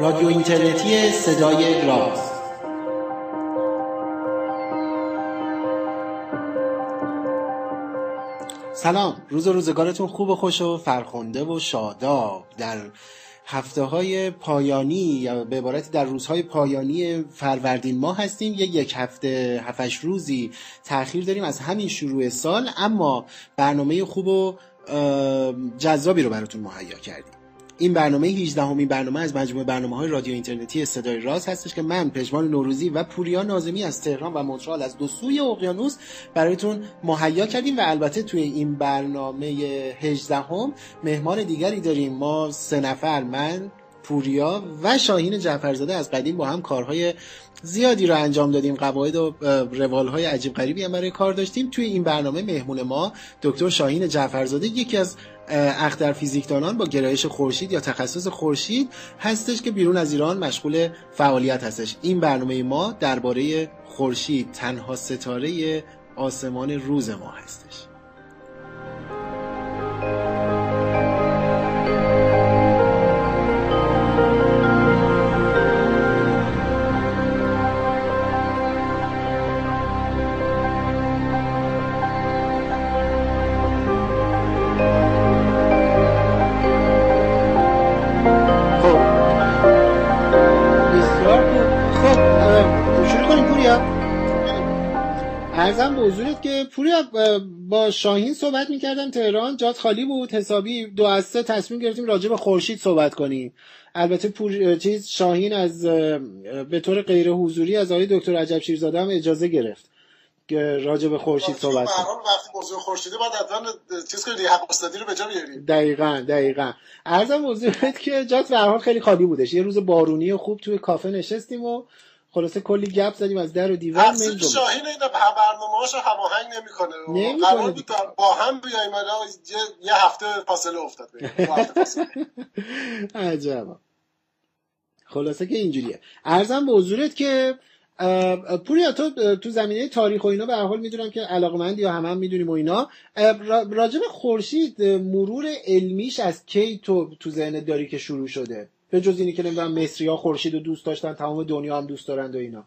رادیو اینترنتی صدای راز. سلام. روز و روزگارتون خوب و خوش و فرخنده و شاداب. در هفته های پایانی یا به عبارتی در روزهای پایانی فروردین ماه هستیم. یه یک هفته هفتش روزی تاخیر داریم از همین شروع سال اما برنامه خوب و جذابی رو براتون مهیا کردیم. این برنامه 18 همین برنامه از مجموعه برنامه های رادیو اینترنتی صدای راز هستش که من پژمان نوروزی و پوریا نازمی از تهران و مونترال از دو سوی اقیانوس برایتون مهیا کردیم و البته توی این برنامه 18 هم مهمان دیگری داریم. ما سه نفر من پوریا و شاهین جعفرزاده. از قدیم با هم کارهای زیادی رو انجام دادیم. قواعد و روال های عجیب غریبی هم برای کار داشتیم. توی این برنامه مهمون ما دکتر شاهین جعفرزاده یکی از اختر فیزیکدانان با گرایش خورشید یا تخصص خورشید هستش که بیرون از ایران مشغول فعالیت هستش. این برنامه ما درباره خورشید تنها ستاره آسمان روز ما هستش. با شاهین صحبت می‌کردم تهران جات خالی بود حسابی دو از سه تصمیم گرفتیم راجع به خورشید صحبت کنیم. البته پور چیز شاهین از به طور غیر حضوری از آقای دکتر عجب شیرزاده هم اجازه گرفت که راجع به خورشید صحبت کنیم. وقتی موضوع خورشیده باید حتما چیز کنید حق استادی رو به جا بیاریم. دقیقاً دقیقاً. ارزم حضورت که جات به حال خیلی خالی بودش. یه روز بارونی خوب توی کافه نشستیم و خلاصه کلی گپ زدیم از در و دیوار میل شاهین این برنامه‌هاش هماهنگ نمی‌کنه. قرار بود با هم بیایم یه هفته فاصله افتاد عجب خلاصه که اینجوریه. ارزم به حضورت که پوریا تو تو زمینه تاریخ و اینا به حال می‌دونم که علاقمندی یا همه هم می‌دونیم و اینا. راجب خورشید مرور علمیش از کی تو تو ذهنت داری که شروع شده؟ به جز اینی که نمی‌دونم مصری ها خورشید رو دوست داشتن تمام دنیا هم دوست دارند و اینا.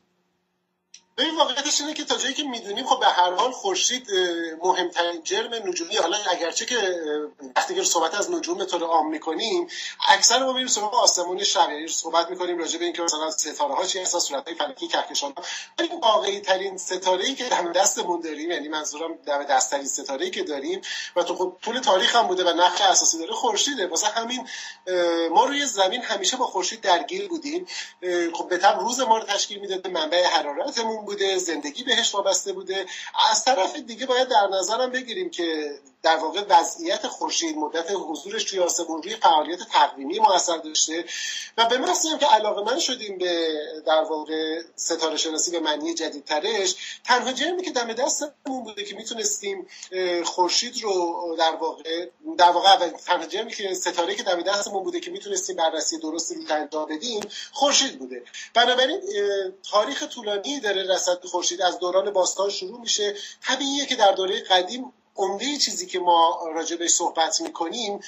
این واقعیتش اینه که تا جایی که می‌دونیم خب به هر حال خورشید مهمترین جرم نجومی حالا اگرچه که وقتی که صحبت از نجوم به طور عام می‌کنیم اکثر ما میریم سراغ آسمون شب یعنی صحبت می‌کنیم راجع به اینکه مثلا ستاره ها چی هستن صورت های فلکی کهکشان ولی واقعی ترین ستاره ای که دم دستمون داریم یعنی منظورم دم دست ترین ستاره ای که داریم و تو خب طول تاریخ هم بوده و نقش اساسی داره خورشیده. واسه همین ما روی زمین همیشه با خورشید درگیر بودیم. خب به روز ما رو تشکیل می‌داده منبع حرارتمون بوده زندگی بهش وابسته بوده. از طرف دیگه باید در نظرم بگیریم که در واقع وضعیت خورشید مدت حضورش توی آسمون روی فعالیت تقویمی موثر داشته. و به محض که علاقه من شدیم به در واقع ستاره شناسی به معنی جدیدترش تنها جرمی که دم دستمون بوده که می‌تونستیم خورشید رو در واقع در واقع تنها جرمی که ستاره که دم دستمون بوده که می‌تونستیم بررسی درست رو انجام بدیم خورشید بوده. بنابراین تاریخ طولانی داره رصد خورشید از دوران باستان شروع میشه. طبیعیه که در دوره قدیم عمده چیزی که ما راجع صحبت می‌کنیم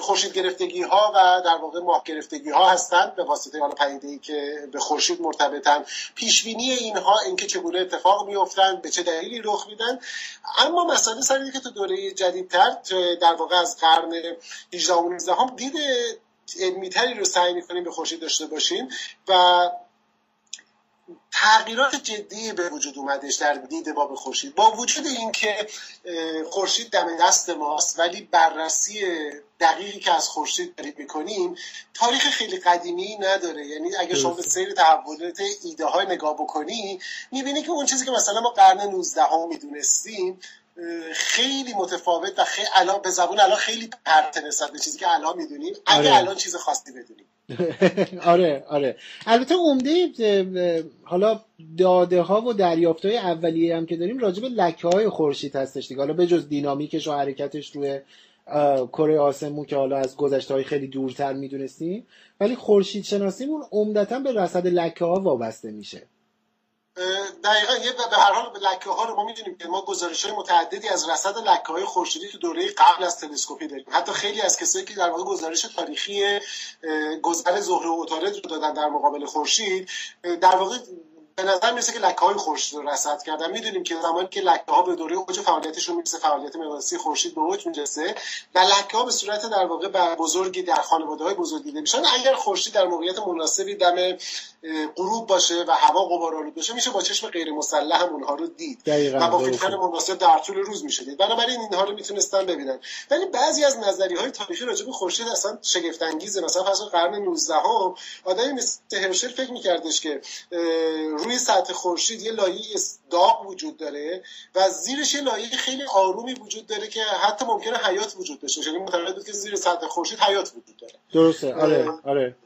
خورشید گرفتگی ها و در واقع ماه گرفتگی ها هستند به واسطه حالا پدیده ای که به خورشید مرتبطن. پیش بینی اینها اینکه چگونه اتفاق میافتند به چه دلیلی رخ میدن. اما مسئله سر که تو دوره جدیدتر در واقع از قرن 18 و 19 هم دید علمیتری رو سعی می‌کنیم به خورشید داشته باشیم و تغییرات جدی به وجود اومدش در دید باب خورشید. با وجود اینکه خورشید دم دست ماست ولی بررسی دقیقی که از خورشید داریم می‌کنیم تاریخ خیلی قدیمی نداره. یعنی اگه شما به سیر تحولات ایده های نگاه بکنی می‌بینی که اون چیزی که مثلا ما قرن 19 هم می‌دونستیم خیلی متفاوت و خیلی الان به زبون الان خیلی پرت نسبت به چیزی که الان می‌دونیم. اگه آره. الان چیز خاصی بدونیم. آره آره. البته عمده حالا داده ها و دریافت های اولیه هم که داریم راجع به لکه های خورشید هستش دیگه. حالا به جز دینامیکش و حرکتش روی کره آسمون که حالا از گذشته های خیلی دورتر می‌دونستیم. ولی خورشید شناسیمون عمدتا به رصد لکه ها وابسته میشه. دقیقا یه به هر حال لکه ها رو ما می‌دونیم که ما گزارش های متعددی از رصد لکه های خورشیدی تو دوره قبل از تلسکوپی داریم. حتی خیلی از کسایی که در واقع گزارش تاریخی گذر زهره و عطارد رو دادن در مقابل خورشید در واقع به نظر می‌رسه که لکه های خورشید رو رصد کردن. می‌دونیم که زمانی که لکه ها به دوره اوج فعالیتشون می‌رسه فعالیت مقناطیسی خورشید به اوج می‌رسه و لکه ها به صورت در واقع بزرگی در خانواده های بزرگ دیده میشن اگر خورشید در موقعیت مناسبی دم غروب باشه و هوا غبارآلود باشه میشه با چشم غیر مسلح هم اونها رو دید و با فیلتر مناسب در طول روز میشه دید. بنابراین اینها رو می‌تونستن ببینن. ولی بعضی از نظریه های تاریخی راجع به خورشید اصلا شگفت انگیزه مثلا فرض قرن 19 هم آدمی مثل هرشل فکر میکردش که روی سطح خورشید یه لایه داغ وجود داره و زیرش یه لایه خیلی آرومی وجود داره که حتی ممکنه حیات وجود داشته یعنی معتقد بود که زیر سطح خورشید حیات وجود داره. درسته. آره آره.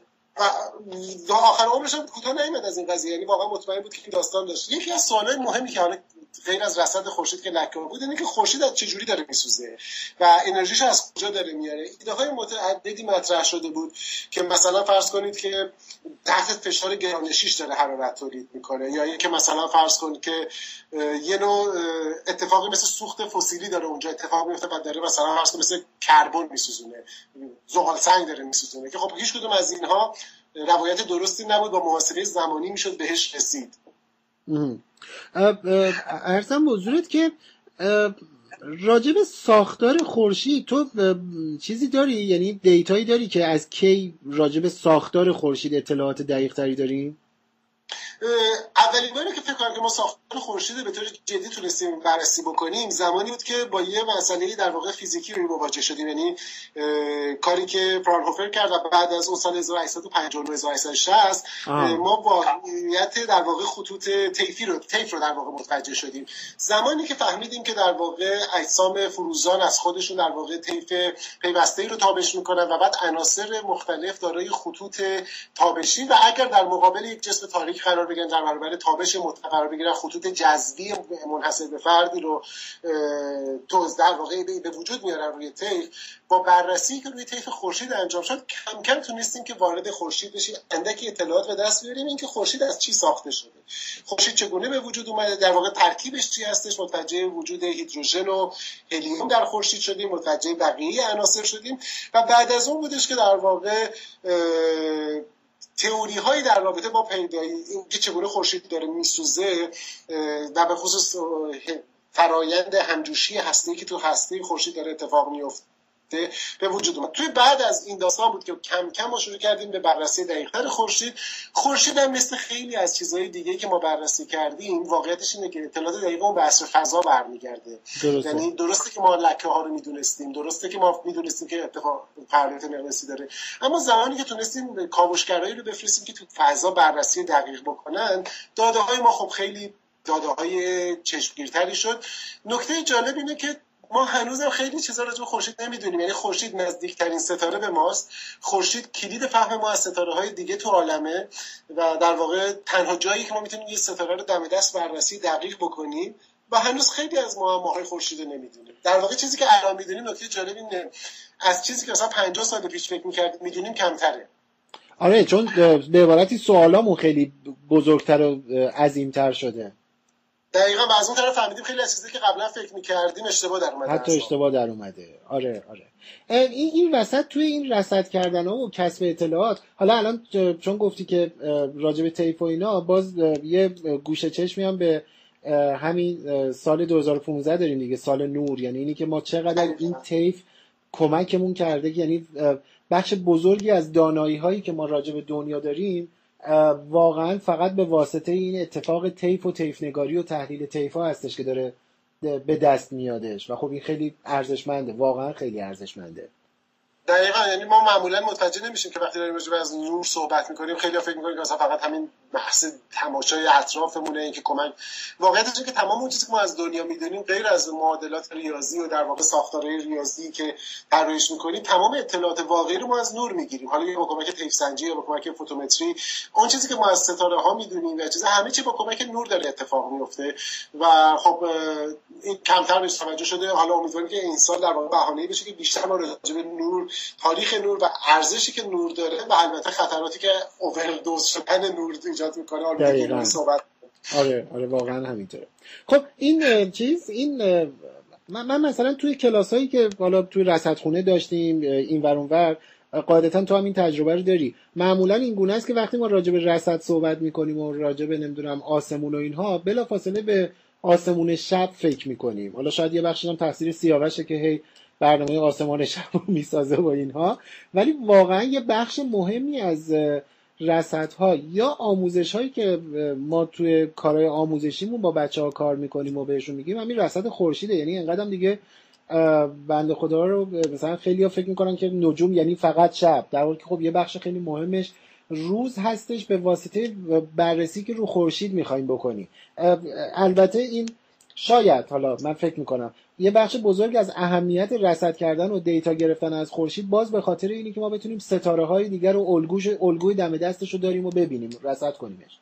و آخر عمرش هم کوتاه نیومد از این قضیه. یعنی واقعا مطمئن بود که این داستان داشت. یکی از سوالای مهمی که حالا غیر از رصد خورشید که لکه بود اینه که خورشید از چجوری داره میسوزه و انرژیش از کجا داره میاره ایده های متعددی مطرح شده بود که مثلا فرض کنید که تحت فشار گرانشیش داره حرارت تولید می‌کنه یا اینکه مثلا فرض کنید که یه نوع اتفاقی مثل سوخت فسیلی داره اونجا اتفاق میفته و داره مثلا فرض کنید مثل کربن میسوزونه. زغال سنگ داره میسوزونه که خب هیچ کدوم از اینها روایت درستی نبود با محاسبه زمانی می‌شد بهش رسید. ارزم بزرگت که راجب ساختار خورشید تو چیزی داری؟ یعنی دیتایی داری که از کی راجب ساختار خورشید اطلاعات دقیق تری داریم اولین باری که فکر کنم که ما ساختار خورشید به طور جدی تونستیم بررسی بکنیم زمانی بود که با یه مسئله در واقع فیزیکی روی مواجه شدیم. یعنی کاری که فرانهوفر کرد و بعد از اون سال 1859 1860 ما واقعیت در واقع خطوط طیفی رو طیف رو در واقع متوجه شدیم. زمانی که فهمیدیم که در واقع اجسام فروزان از خودشون در واقع طیف پیوسته رو تابش می‌کنن و بعد عناصر مختلف دارای خطوط تابشی و اگر در مقابل یک جسم تاریک قرار بگیرن در برابر تابش مطلق قرار بگیرن خطوط جذبی منحصر به فردی رو تو در واقع به وجود میارن روی طیف با بررسی که روی طیف خورشید انجام شد کم کم تونستیم که وارد خورشید بشیم. اندکی اطلاعات به دست بیاریم اینکه خورشید از چی ساخته شده. خورشید چگونه به وجود اومده؟ در واقع ترکیبش چی هستش؟ متوجه وجود هیدروژن و هلیوم در خورشید شدیم متوجه بقیه عناصر شدیم. و بعد از اون بودش که در واقع تئوری هایی در رابطه با پیدایی اینکه چگونه خورشید داره میسوزه و به خصوص فرایند همجوشی هستی که تو هستی خورشید داره اتفاق میفته به وجود اومد. توی بعد از این داستان بود که کم کم ما شروع کردیم به بررسی دقیقتر خورشید. خورشید هم مثل خیلی از چیزهای دیگه که ما بررسی کردیم واقعیتش اینه که اطلاعات دقیق اون به عصر فضا برمیگرده. یعنی درسته که ما لکه ها رو می‌دونستیم درسته که ما می‌دونستیم که اتفاق فعالیت مقناطیسی داره. اما زمانی که تونستیم کاوشگرایی رو بفرستیم که تو فضا بررسی دقیق بکنن داده های ما خب خیلی داده های چشمگیرتری شد. نکته جالب اینه که ما هنوزم خیلی چیزا راجع به خورشید نمی‌دونیم. یعنی خورشید نزدیکترین ستاره به ماست. خورشید کلید فهم ما از ستاره های دیگه تو عالمه و در واقع تنها جایی که ما می‌تونیم یه ستاره رو دم دست بررسی دقیق بکنیم و هنوز خیلی از معماهای خورشید نمی‌دونیم. در واقع چیزی که الان می‌دونیم نکته جالب اینه از چیزی که مثلا 50 سال پیش فکر می‌کرد می‌دونیم کمتره. آره چون به عبارتی سوالامون خیلی بزرگتر و عظیمتر شده. دقیقا و از اون طرف فهمیدیم خیلی از چیزی که قبلا فکر می‌کردیم اشتباه در اومده حتی اشتباه در اومده. آره آره. این این وسط توی این رصد کردن ها و کسب اطلاعات حالا الان چون گفتی که راجب تیپ و اینا باز یه گوشه چشمی هم به همین سال 2015 داریم دیگه سال نور. یعنی اینی که ما چقدر این تیف کمکمون کرده یعنی بخش بزرگی از دانایی هایی که ما راجع به دنیا داریم واقعا فقط به واسطه این اتفاق تیف و تیف نگاری و تحلیل تیف ها هستش که داره به دست میادش. و خب این خیلی ارزشمنده واقعا خیلی ارزشمنده. دقیقا یعنی ما معمولا متوجه نمیشیم که وقتی داریم راجع از نور صحبت می‌کنیم خیلی فکر می‌کنیم که مثلا فقط همین بحث تماشای اطرافمونه این که کمک واقعیتش که تمام اون چیزی که ما از دنیا می‌دونیم غیر از معادلات ریاضی و در واقع ساختارهای ریاضی که طراحیش می‌کنیم تمام اطلاعات واقعی رو ما از نور می‌گیریم. حالا با کمک طیف سنجی یا با کمک فوتومتری اون چیزی که ما از ستاره ها می‌دونیم و چیز همه چی با کمک نور داره اتفاق میفته و خب این کمتر بهش توجه شده. حالا امیدواریم که این سال در واقع بهانه‌ای بشه که بیشتر ما راجع به نور تاریخ نور و ارزشی که نور داره و البته خطراتی که اووردوز شدن نور ایجاد می‌کنه دقیقاً. صحبت آره آره واقعا همینطوره. خب این چیز این من, من مثلا توی کلاس هایی که حالا توی رصدخونه داشتیم این ور ور قاعدتا تو هم این تجربه رو داری. معمولا این گونه است که وقتی ما راجع به رصد صحبت می‌کنیم و راجع به نمی‌دونم آسمون و اینها بلا فاصله به آسمون شب فکر می‌کنیم. حالا شاید یه بخشش هم تاثیر سیاوشه که هی برنامه آسمان شب رو می‌سازه و اینها. ولی واقعا یه بخش مهمی از رصدها یا آموزش هایی که ما توی کارهای آموزشیمون با بچه ها کار می‌کنیم و بهشون میگیم همین رصد خورشیده. یعنی انقدر دیگه بنده خدا رو مثلا خیلی ها فکر می‌کنن که نجوم یعنی فقط شب. در حالی که خب یه بخش خیلی مهمش روز هستش به واسطه بررسی که رو خورشید می‌خوایم بکنیم. البته این شاید حالا من فکر می‌کنم یه بخش بزرگ از اهمیت رصد کردن و دیتا گرفتن از خورشید باز به خاطر اینی که ما بتونیم ستاره های دیگر رو الگوش الگوی دم دستش رو داریم و ببینیم. رصد کنیمش.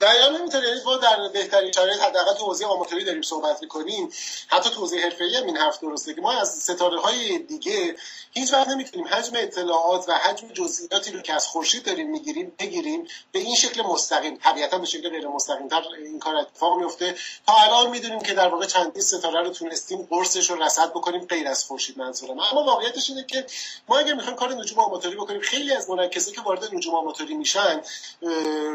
دقیقا نمی‌تونه یعنی ما در بهترین شرایط حداقل تو حوزه آماتوری داریم صحبت می‌کنیم. حتی تو حوزه حرفه‌ای هم این حرف درسته که ما از ستاره های دیگه هیچ وقت نمی‌تونیم حجم اطلاعات و حجم جزئیاتی رو که از خورشید داریم می‌گیریم بگیریم به این شکل مستقیم طبیعتا به شکل غیر مستقیم تر این کار اتفاق میفته تا الان می‌دونیم که در واقع چندین ستاره رو تونستیم قرصش رو رصد بکنیم غیر از خورشید منظورم. اما واقعیتش اینه که ما اگر می‌خوایم کار نجوم آماتوری بکنیم خیلی از منعکسه که وارد نجوم آماتوری میشن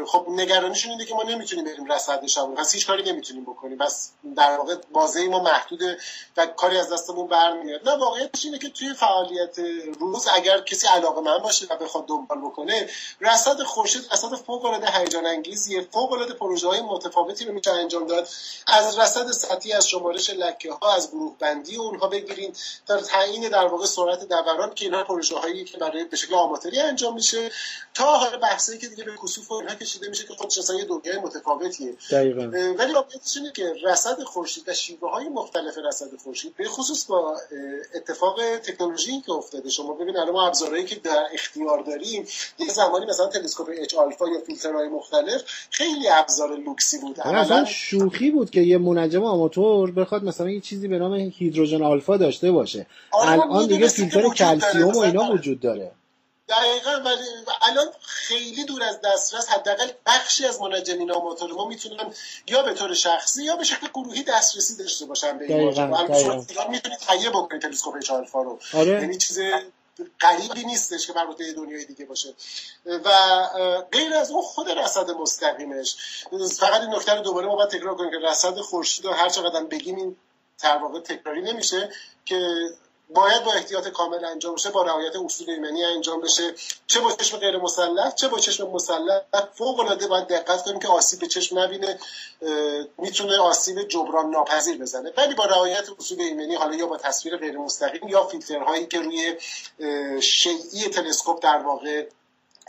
خب نگرانیشون اینه که ما نمی‌تونیم بریم رصد پس هیچ کاری نمی‌تونیم بکنیم. بس در واقع بازه ما محدوده و کاری از دستمون برمیاد. نه واقعیتش اینه که توی فعالیت روز اگر کسی علاقه من باشه و بخواد دنبال بکنه رصد خورشید رصد فوق العاده هیجان انگیزیه. فوق العاده پروژه های متفاوتی رو میشه انجام داد. از رصد سطحی از شمارش لکه ها از گروه بندی اونها بگیرین. تا تعیین در واقع سرعت دوران که اینها پروژه هایی که برای به شکل آماتوری انجام میشه. تا حالا بحثی که دیگه به کسوف و اینها کشیده میشه که خودش اصلا یه دنیای متفاوتیه. دقیقاً. ولی واقعیتش اینه که رصد خورشید و شیوه های مختلف رصد خورشید به خصوص با اتفاق تکنولوژی که افتاده. شما ببین الان ما ابزارهایی که در اختیار داریم یه زمانی مثلا تلسکوپ اچ آلفا یا فیلترهای مختلف خیلی ابزار لوکسی بود اصلا شوخی بود که یه منجم آماتور بخواد مثلا یه چیزی به نام هیدروژن آلفا داشته باشه. آره، الان دیگه فیلتر کلسیوم و اینا وجود داره. دقیقا ولی الان خیلی دور از دسترس حداقل بخشی از منجمین آماتور ما می‌تونن یا به طور شخصی یا به شکل گروهی دسترسی داشته باشن به این ماجرا می‌تونید تهیه بکنید تلسکوپ اچ آلفا رو. آره. یعنی چیز قریبی نیستش که مربوطه دنیای دیگه باشه. و غیر از اون خود رصد مستقیمش فقط این نکته رو دوباره ما باید تکرار کنیم که رصد خورشید رو هر چقدر بگیم این در واقع تکراری نمیشه که باید با احتیاط کامل انجام بشه با رعایت اصول ایمنی انجام بشه. چه با چشم غیر مسلح چه با چشم مسلح فوق العاده باید دقت کنیم که آسیب به چشم نبینه می‌تونه آسیب جبران ناپذیر بزنه. ولی با رعایت اصول ایمنی حالا یا با تصویر غیر مستقیم یا فیلترهایی که روی شیعی تلسکوپ در واقع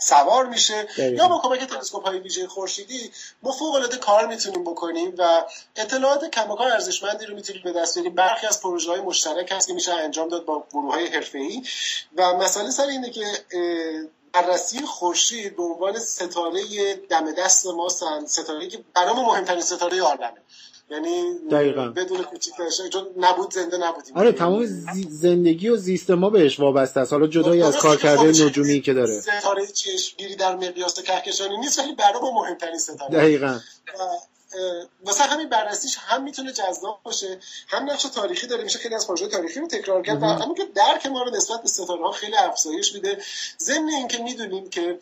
سوار میشه. یا با کمک تلسکوپ های ویژه خورشیدی ما فوق العاده کار می‌تونیم بکنیم و اطلاعات کماکان ارزشمندی رو می‌تونیم به دست بیاریم. برخی از پروژه های مشترک هست که میشه انجام داد با گروه های ای و مسئله سر اینه که بررسی خورشید به عنوان ستاره دم دست ما ستاره که برامون مهمترین ستاره عالمه. یعنی دقیقا. بدون کوچیک‌ترش چون نبود زنده نبودیم. آره تمام زندگی و زیست ما بهش وابسته است. حالا جدای از کار کرده نجومی که داره. ستاره چشمگیری در مقیاس کهکشانی نیست ولی برای ما مهمترین ستاره. دقیقا. واسه همین بررسیش هم می‌تونه جذاب باشه هم نقش تاریخی داره. میشه خیلی از پروژه تاریخی رو تکرار کرد و که درک ما رو نسبت به ستاره ها خیلی افزایش میده. ضمن اینکه می‌دونیم که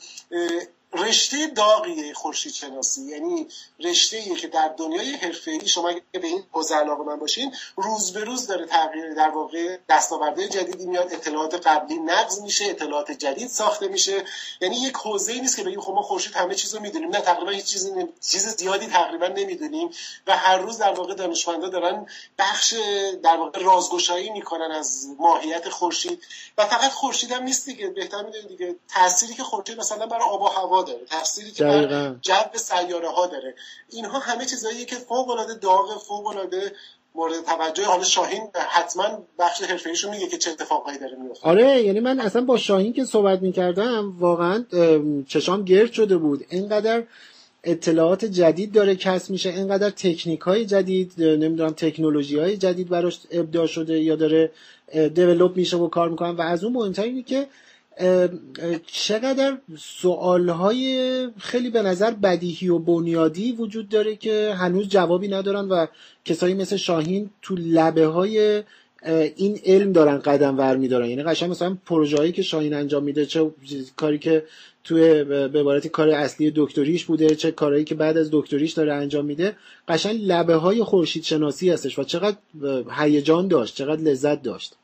رشته داغیه خورشید شناسی یعنی رشته ای که در دنیای حرفه‌ای شما اگه به این حوزه من باشین روز به روز داره تغییر در واقع دستاوردهای جدیدی میاد اطلاعات قبلی نقض میشه اطلاعات جدید ساخته میشه. یعنی یک حوزه ای نیست که بگیم خب ما خورشید همه چیز رو می‌دونیم. نه تقریبا هیچ چیزی نمی... چیز زیادی تقریبا نمی‌دونیم و هر روز در واقع دانشمندا دارن بخش در واقع رازگشایی می‌کنن از ماهیت خورشید. و فقط خورشید هم نیست دیگه بهتر می‌دونید دیگه. تأثیری که خورشید مثلا برای آب و هوا داره تفسیری که بر جو سیاره ها داره. اینها همه چیزاییه که فوق العاده داغ فوق العاده مورد توجه. حالا شاهین حتما بخش حرفه‌ایشو میگه که چه اتفاقایی داره میفته آره یعنی من اصلا با شاهین که صحبت می‌کردم واقعا چشام گرد شده بود. اینقدر اطلاعات جدید داره کسب میشه اینقدر تکنیک های جدید نمی‌دونم تکنولوژی های جدید براش ابداع شده یا داره دیولوب میشه و کار می‌کنن و از اون مهمتر اینه که چقدر سوالهای خیلی به نظر بدیهی و بنیادی وجود داره که هنوز جوابی ندارن و کسایی مثل شاهین تو لبه های این علم دارن قدم ور میدارن. یعنی قشنگ مثلا پروژه‌ای که شاهین انجام میده چه کاری که توی به عبارتی کار اصلی دکتریش بوده چه کارهایی که بعد از دکتریش داره انجام میده قشنگ لبه های خورشید شناسی هستش و چقدر هیجان داشت چقدر لذت داشت.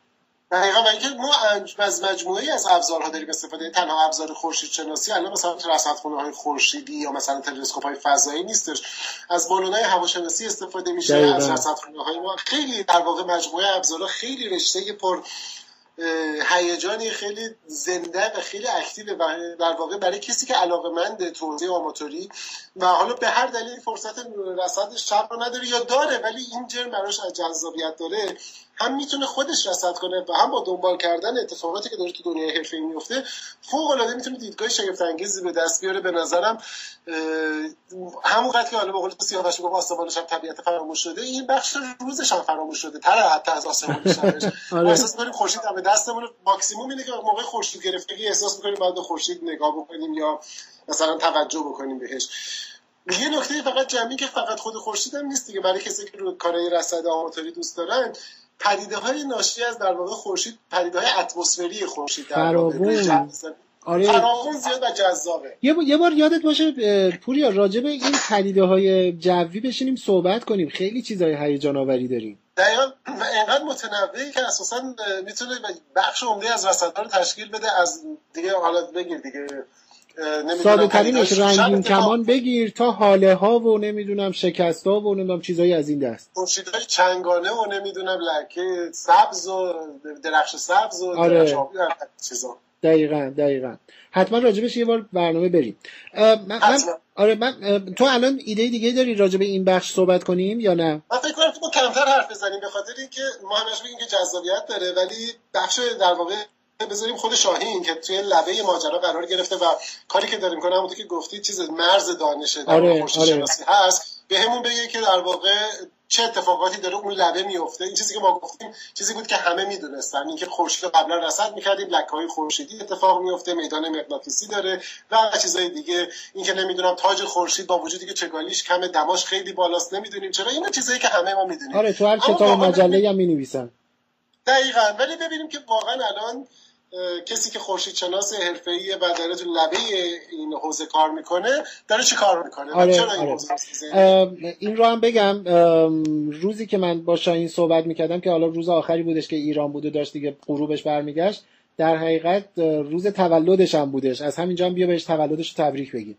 دقیقا و اینکه ما از مجموعه از ابزارها داریم استفاده تنها ابزار خورشید شناسی الان مثلا رصدخونه های خورشیدی یا مثلا تلسکوپ های فضایی نیستش. از بالونای هواشناسی استفاده میشه از رصدخونه های ما. خیلی در واقع مجموعه ابزارها خیلی رشته پر هیجانی خیلی زنده و خیلی اکتیو و در واقع برای کسی که علاقه مند توضیح آماتوری و حالا به هر دلیل فرصت رصد شب رو نداره یا داره ولی این جرم براش جذابیت داره. هم می‌تونه خودش رصد کنه و هم با دنبال کردن اتفاقاتی که داره تو دنیای حرفه‌ای میفته فوق العاده می‌تونه دیدگاه شگفت انگیزی به دست بیاره. به نظرم همونقدر که حالا به قول سیاوش گفت آسمان شب طبیعت فراموش شده این بخش روزش هم فراموش شده. تر حتی از آسمان شبش آره. احساس می‌کنیم خورشید به دستمون ماکسیموم اینه که موقع خورشید گرفتگی احساس می‌کنیم باید به خورشید نگاه بکنیم یا مثلا توجه بکنیم بهش. یه نکته فقط جمعی که فقط خود خورشید هم نیست دیگه. برای کسی که رو کارهای رصد آماتوری دوست دارن پدیده های ناشی از در واقع خورشید پدیده های اتمسفری خورشید در واقع. آره. زیاد و جذابه. یه بار یادت باشه پوریا راجع به این پدیده های جوی بشینیم صحبت کنیم. خیلی چیزای هیجان آوری داریم. دقیقا اینقدر متنوعی که اساسا می‌تونه بخش عمده از رصدها رو تشکیل بده از دیگه حالا بگیر دیگه. ساده ترینش رنگین کمان بگیر تا حاله ها و نمی‌دونم شکست ها و نمی‌دونم چیزایی از این دست. های چنگانه و نمی‌دونم لکه سبز و درخش سبز و آره. درخش چیزا. دقیقا دقیقا. حتما راجبش یه بار برنامه بریم. من, آره من تو الان ایده دیگه داری راجب این بخش صحبت کنیم یا نه؟ من فکر کنم ما کمتر حرف بزنیم به خاطر اینکه ما همش بگیم که جذابیت داره ولی بخش در واقع بذاریم خود شاهین که توی لبه ماجرا قرار گرفته و کاری که داریم کنه همونطور که گفتی چیز مرز دانشه در آره، آره. هست. به همون بگه که در واقع چه اتفاقاتی داره اون لبه میفته این چیزی که ما گفتیم چیزی بود که همه می‌دونستن. اینکه خورشید قبلا رصد می‌کردیم لکه های خورشیدی اتفاق میفته میدان مغناطیسی داره و چیزای دیگه. اینکه نمی‌دونم تاج خورشید با وجودی که چگالیش کم دماش خیلی بالاست نمی‌دونیم چرا. اینا چیزایی که همه ما می‌دونیم. آره تو هر کتاب مجله هم می‌نویسن. دقیقاً. ولی ببینیم که واقعا الان کسی که خورشید شناس حرفه‌ای و داره تو لبه این حوزه کار می‌کنه داره چی کار می‌کنه؟ آره، چرا این آره. این رو هم بگم روزی که من با شاهین صحبت می‌کردم که حالا روز آخری بودش که ایران بود و داشت دیگه غروبش برمیگشت در حقیقت روز تولدش هم بودش. از همینجا هم بیا بهش تولدش رو تبریک بگیم.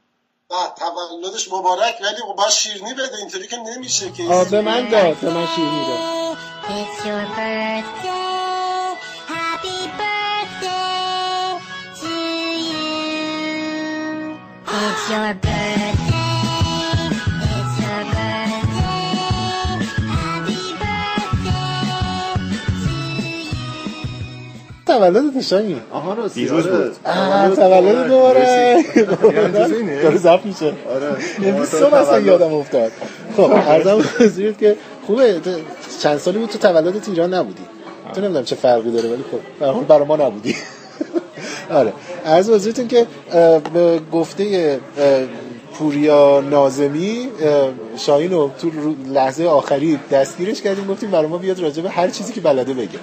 تولدش مبارک ولی با شیرنی بده اینطوری که نمیشه که. به من داد به من شیرنی داد. It's your birthday. Happy birthday to you. It's your birthday. تولد شاهین آها راست دیروز بود. تولد دوباره. داره زفت میشه. آره. امروز صبح اصلا یادم افتاد. خب عرضم حضورت که خوبه. چند سالی بود تو تولدت ایران نبودی. تو نمی‌دونم چه فرقی داره ولی خب برای ما نبودی. آره. عرض حضورتون که به گفته پوریا نازمی شاهین رو تو لحظه آخری دستگیرش کردیم. گفتیم برای ما بیاد راجع به هر چیزی که بلده بگه.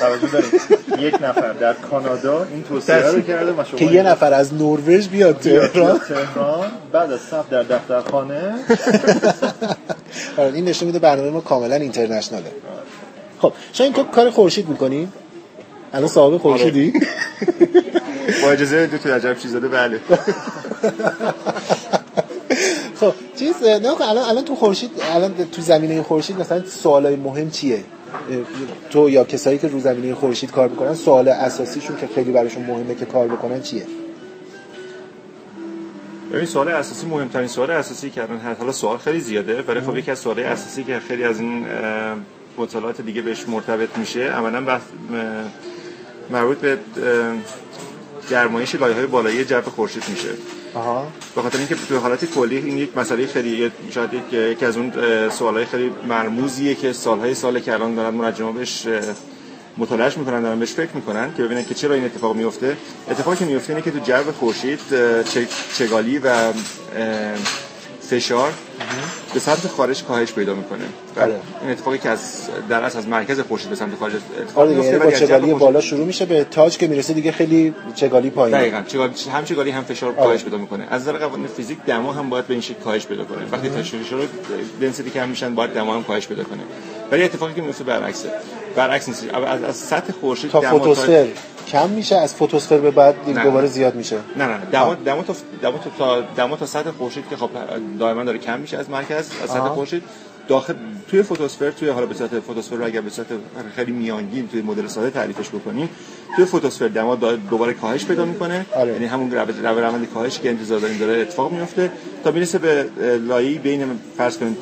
توجه داریم یک نفر در کانادا این توصیه رو کرده که یه نفر از نروژ بیاد تهران. تهران. بعد از صف در دفترخانه. آره، این نشون میده برنامه ما کاملا اینترنشناله. خب شاید تو کار خورشید می‌کنی؟ الان صاحب خورشیدی؟ آره. با اجازه دو تا عجب چیز داده بله. خب چیز نه الان الان تو خورشید الان تو زمینه خورشید مثلا سوالای مهم چیه؟ تو یا کسایی که رو زمینه خورشید کار می‌کنن سوال اساسیشون که خیلی براشون مهمه که کار بکنن چیه؟ ببین سوال اساسی مهمترین سوال اساسی که الان حالا سوال خیلی زیاده ولی خب یکی از سوال اساسی که خیلی از این مطالعات دیگه بهش مرتبط میشه عملا بحث مربوط به گرمایش لایه های بالایی جو خورشید میشه. به خاطر اینکه تو حالت کلی این یک مسئله خیلی شاید یک از اون سوالای خیلی مرموزیه که سالهای سال که الان دارن منجما بهش مطالعهش می‌کنن دارن بهش فکر می‌کنن که ببینن که چرا این اتفاق میفته اتفاقی که میفته اینه که تو جو خورشید چگالی و فشار به سمت خارج کاهش پیدا می‌کنه. بله. این اتفاقی که از در اصل از مرکز خورشید به سمت خارج اتفاق آره یعنی با چگالی بالا شروع میشه به تاج که می‌رسه دیگه خیلی چگالی پایین. دقیقاً. چگالی هم چگالی هم فشار آره. کاهش پیدا می‌کنه. از نظر قوانین فیزیک دما هم باید به این شکل کاهش پیدا کنه. وقتی فشار دنسیتی کم میشن باید دما هم کاهش پیدا کنه. ولی اتفاقی که میفته برعکسه. برعکس نیست. از, از سطح خورشید تا فوتوسفر. کم میشه؟ از فوتوسفر به بعد دوباره زیاد میشه؟ نه نه دما دما تا دما تا دما تا سطح خورشید که خب دائما داره کم میشه از مرکز از سطح خورشید. داخل توی فوتوسفر توی حالا به صورت فوتوسفر رو اگر به صورت خیلی میانگین توی مدل ساده تعریفش بکنیم توی فوتوسفر دما دوباره کاهش پیدا می‌کنه. آره. یعنی همون روند کاهش که انتظار داریم داره اتفاق میفته تا می‌رسه به لایه بین فرض کنیم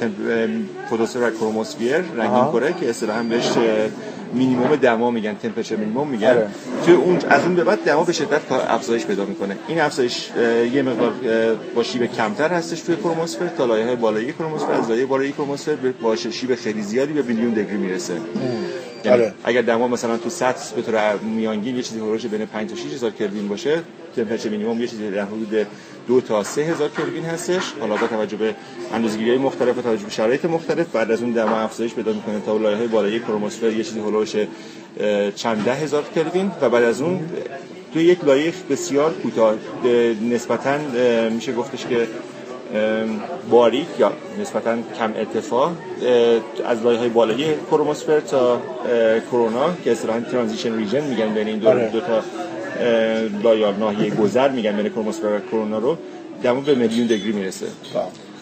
فوتوسفر و کروموسفیر رنگین کره که اصطلاحا بهش مینیمم دما میگن تمپرچر مینیمم میگن. آره. توی اون از اون به بعد دما به شدت افزایش پیدا می‌کنه. این افزایش یه مقدار با شیب کمتر هستش توی کروموسفر تا لایه های بالایی کروموسفر. از لایه بالایی کروموسفر با شیب خیلی زیادی به میلیون دگری می‌رسه. یعنی آره. اگر دما مثلا تو سطح به طور میانگین یه چیزی هولوش بین 5 تا 6000 کلوین باشه تمپرچر مینیمم یه چیزی در حدود دو تا سه هزار کلوین هستش حالا با توجه به اندازه‌گیری های مختلف و توجه به شرایط مختلف بعد از اون دما افزایش پیدا می‌کنه تا لایه های بالای کروموسفر یه چیزی هولوش چند ده هزار کلوین و بعد از اون توی یک لایه بسیار کوتاه نسبتا میشه گفتش که باریک یا نسبتا کم ارتفاع از لایه های بالایی کروموسفر تا کرونا که اصطلاحاً transition region میگن بین این دو, آره. دو تا لایه ناحیه گذر میگن بین کروموسفر و کرونا. دما به میلیون degree می‌رسه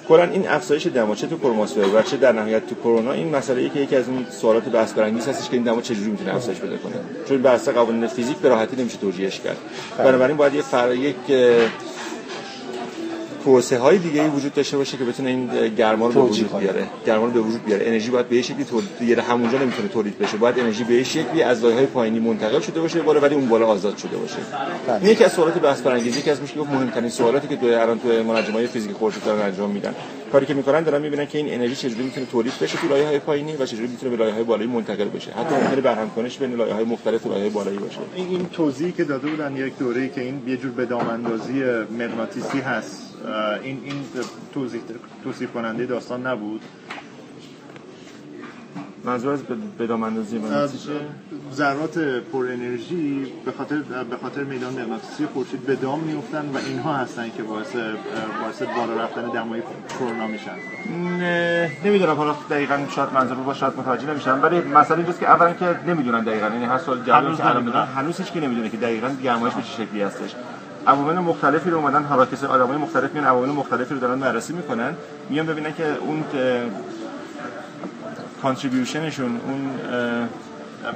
کلا این افزایش دما چه تو کروموسفر و چه در نهایت تو کرونا این مسئله ای که یکی از این سوالات بحث برانگیز هستش که این دما چجوری می‌تونه افزایش پیدا کنه چون بحث قوانین فیزیک به راحتی نمیشه توجیهش کرد بله. بنابراین باید یه فر... یک پروسه های دیگه ای وجود داشته باشه که بتونه این گرما رو به وجود بیاره. گرما رو به وجود بیاره. انرژی باید به شکلی تولید یه همونجا نمی‌تونه تولید بشه. باید انرژی به شکلی از لایه های پایینی منتقل شده باشه بالا ولی اون بالا آزاد شده باشه. بله. این یکی از سوالات بحث برانگیزی که از میشه مهمترین سوالاتی که تو الان تو های فیزیک خورشید دارن انجام میدن. کاری که می‌کنن دارن می‌بینن که این انرژی چجوری می‌تونه تولید بشه تو لایه های پایینی و چجوری می‌تونه به لایه های بالایی منتقل بشه. حتی ممکنه برهم کنش بین لایه های مختلف لایه های بالایی باشه. این توضیحی که داده بودن یک دوره‌ای که این یه جور بداماندازی مغناطیسی هست. این این توضیح توصیف کننده داستان نبود. منظور از بدام اندازی ذرات پر انرژی به خاطر به خاطر میدان مغناطیسی خورشید به دام میفتن و اینها هستن که باعث باعث بالا رفتن دمای کرونا میشن. نه نمی‌دونم حالا دقیقاً شاید منظور با شاید متوجه نمیشن ولی مثلا اینجاست که اولا که نمی‌دونن دقیقاً. یعنی هر سال جوابی که الان هنوز هیچ کی نمی‌دونه که دقیقاً گرمایش به چه شکلی هستش. عوامل مختلفی رو اومدن حالا کسی آدمای مختلف میان عوامل مختلفی رو دارن بررسی می‌کنن. میان ببینن که اون کانتریبیوشنشون اون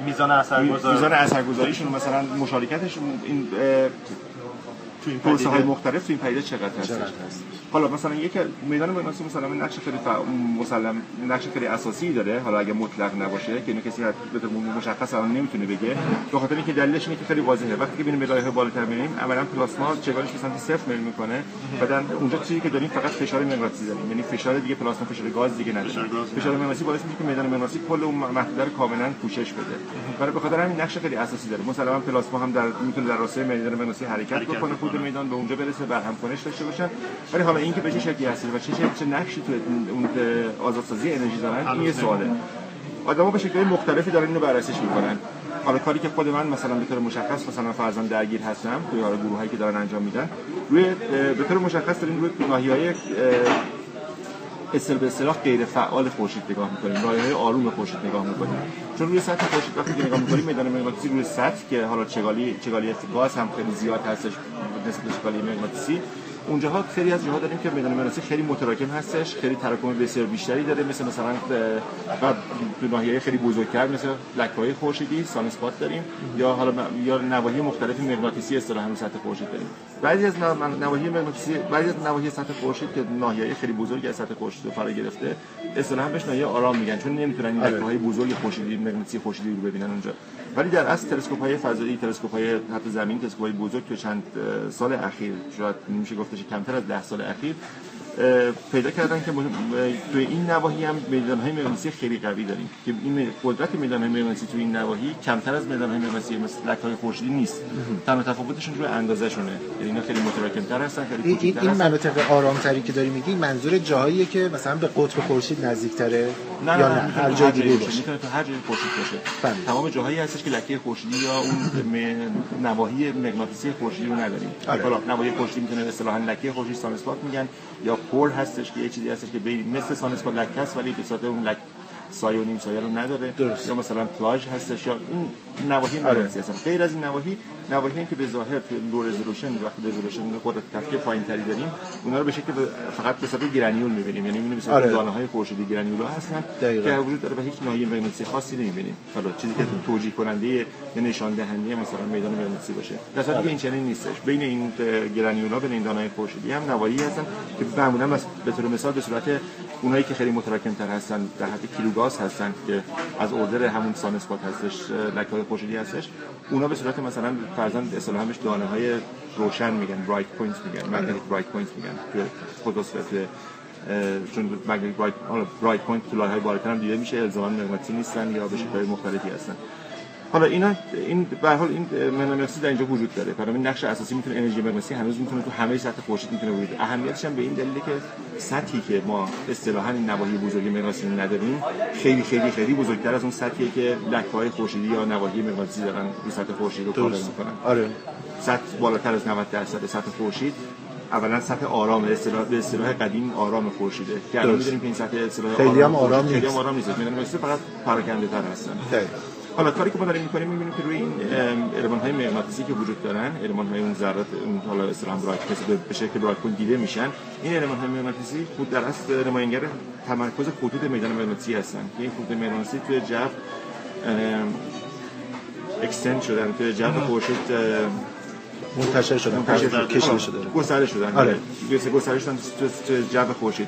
میزان اثرگذاری میزان اثرگذاریشون مثلا مشارکتشون این تو این پروسه های مختلف تو این پدیده چقدر هست حالا مثلا یک میدان مغناطیسی مثلا نقش خیلی مسلم نقش خیلی اساسی داره. حالا اگه مطلق نباشه که اینو کسی به طور مشخص الان نمی‌تونه بگه. به خاطر اینکه دلیلش اینه که خیلی واضحه. وقتی که ببینیم لایه بالاتر میریم عملا پلاسما چگاهش به سمت صفر میل می‌کنه بعدن اونجا چیزی که داریم فقط فشار مغناطیسی داریم. یعنی فشار دیگه پلاسما فشار گاز دیگه نداره. فشار مغناطیسی باعث میشه که میدان مغناطیسی کل اون محدوده رو کاملا پوشش بده. برای به خاطر همین نقش خیلی اساسی داره. مثلا پلاسما هم در می‌تونه در راستای میدان مغناطیسی حرکت بکنه خود میدان به اونجا برسه برهم کنش داشته باشه. ولی حالا اینکه به چه شکلی هست و چه چه نقشی تو اون آزادسازی انرژی دارن این یه سواله. آدما به شکل مختلفی دارن اینو بررسیش می‌کنن. حالا کاری که خود من مثلا به طور مشخص مثلا فرضاً درگیر هستم توی حالا گروهایی که دارن انجام میدن روی به طور مشخص داریم روی ناحیه‌های اصل به اصطلاح غیر فعال خورشید نگاه می‌کنیم های آروم خورشید نگاه می‌کنیم. چون روی سطح خورشید وقتی که نگاه می‌کنیم میدان مغناطیسی روی سطح که حالا چگالی چگالی گاز هم خیلی زیاد هستش نسبت چگالی مغناطیسی اونجاها خیلی از جاها داریم که میدان مغناطیسی خیلی متراکم هستش خیلی تراکم بسیار بیشتری داره مثل مثلا و تو ناحیه خیلی بزرگتر مثل لکه‌های خورشیدی سانسپات داریم یا حالا یا نواحی مختلف مغناطیسی اصطلاحا سطح خورشید داریم بعضی از نواحی مغناطیسی بعضی از نواحی سطح خورشید که ناحیه خیلی بزرگی از سطح خورشید رو فرا گرفته اصطلاحا بهش ناحیه آرام میگن چون نمی‌تونن این آره. لکه‌های بزرگ خورشیدی مغناطیسی خورشیدی رو ببینن اونجا ولی در اصل تلسکوپ های فضایی تلسکوپ های حتی زمین تلسکوپ های بزرگ تو چند سال اخیر شاید میشه گفتش کمتر از 10 سال اخیر پیدا کردن که توی این نواحی هم میدان های مغناطیسی خیلی قوی داریم. که این قدرت میدان های مغناطیسی توی این نواحی کمتر از میدان های مغناطیسی مثل لک های خورشیدی نیست. تنها تفاوتشون روی اندازه شونه یعنی اینا خیلی متراکم هستن خیلی این, این مناطق آرامتری که داری میگی منظور جاهاییه که مثلا به قطب خورشید نزدیکتره نه یا نه, نه؟ هر جای دیگه باشه. می‌تونه تو هر جای خورشید باشه. بله. تمام جاهایی هستش که لکه خورشیدی یا اون نواحی مغناطیسی خورشیدی رو نداریم. آره. حالا نواحی خورشیدی می‌تونه به اصطلاح لکه خورشید سانسپات میگن یا پول هستش که یه چیزی هستش که مثل سانسپات لکه است ولی به صورت اون لک سایه و نیم سایه رو نداره. درست. یا مثلا پلاژ هستش یا این نواحی مغناطیسی هستن. غیر از این نواحی نواحی که به ظاهر تو لو رزولوشن وقتی رزولوشن قدرت تفکیک پایین تری داریم اونا رو به شکل فقط به صورت گرانیول می‌بینیم. یعنی می‌بینیم مثلا آره. دانه های خورشیدی گرانیول هستن دقیقا. که وجود داره و هیچ ناحیه مغناطیسی خاصی نمی‌بینیم. حالا چیزی که توجیه کننده یا نشان دهنده مثلا میدان مغناطیسی باشه. در صورتی که این چنین نیستش. بین این گرانیولا بین این دانه های خورشیدی هم نواحی هستن که معمولا به طور مثال به صورت اونایی که خیلی متراکم تر هستن در حد کیلوگاز هستن که از اوردر همون سانسپات هستش لکه های خورشیدی هستش اونا به صورت مثلا فرزند اصطلاحا بهش دانه های روشن میگن برایت پوینت میگن مگنتیک برایت پوینت میگن تو فوتوسفر چون مگنتیک برایت پوینت تو لایه های بالاتر هم دیده میشه الزاما مغناطیسی نیستن یا به شکل مختلفی هستن. حالا اینا این به حال این مغناطیسی در اینجا وجود داره. برای این نقش اساسی می‌تونه انرژی مغناطیسی هنوز می‌تونه تو همه سطح خورشید می‌تونه وجود اهمیتش هم به این دلیله که سطحی که ما اصطلاحا این نواحی بزرگی مغناطیسی نداریم خیلی خیلی خیلی بزرگتر از اون سطحی که لکه‌های خورشیدی یا نواحی مغناطیسی دارن رو سطح خورشید رو کار می‌کنن. آره. سطح بالاتر از 90 درصد سطح خورشید اولا سطح آرام اصطلاح به اصطلاح قدیم آرام خورشیده. که الان می‌دونیم که این سطح اصطلاح خیلی هم آرام نیست خیلی هم آرام نیست. می‌دونیم فقط پراکنده تر هستن. حالا کاری که ما داریم می‌کنیم می‌بینیم که روی این المان های مغناطیسی که وجود دارن المان های اون ذرات اون حالا اسلام کسی به شکل برایت دیده میشن این المان های مغناطیسی خود در اصل نماینگر تمرکز خطوط میدان مغناطیسی هستن. که این خطوط مغناطیسی توی جو اکستند شدن توی جو خورشید منتشر شدن منتشر کشیده شده. گسترش شدن. آره. گسترش شدن تو جو خورشید.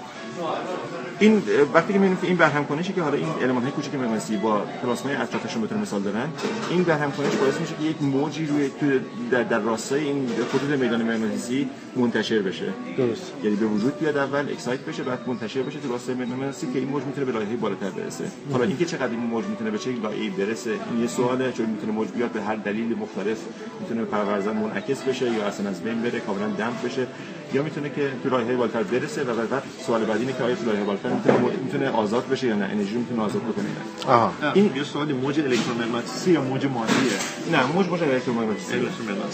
این وقتی که می‌بینیم که این برهم کنشی که حالا این المان های کوچیک مغناطیسی با پلاسمای اطرافشون بتونه مثال دارن این برهم کنش باعث میشه که یک موجی روی تو در, در راستای این خطوط میدان مغناطیسی منتشر بشه. درست. یعنی به وجود بیاد اول اکسایت بشه بعد منتشر بشه تو راستای میدان مغناطیسی که این موج می‌تونه به لایه بالاتر برسه. حالا اینکه چقدر این موج می‌تونه به چه لایه‌ای برسه این یه سواله چون می‌تونه موج بیاد به هر دلیل مختلف می‌تونه پروازن منعکس بشه یا اصلا از بین بره کاملا دمپ بشه. یا می‌تونه که تو راه بالاتر برسه و بعد سوال بعدی اینه که آیا تو راه بالاتر می‌تونه می‌تونه آزاد بشه یا نه؟ انرژی می‌تونه آزاد بکنه؟ آها. این یه سوالی موج الکترومغناطیسی یا موج مادیه؟ نه موج موج الکترومغناطیسی.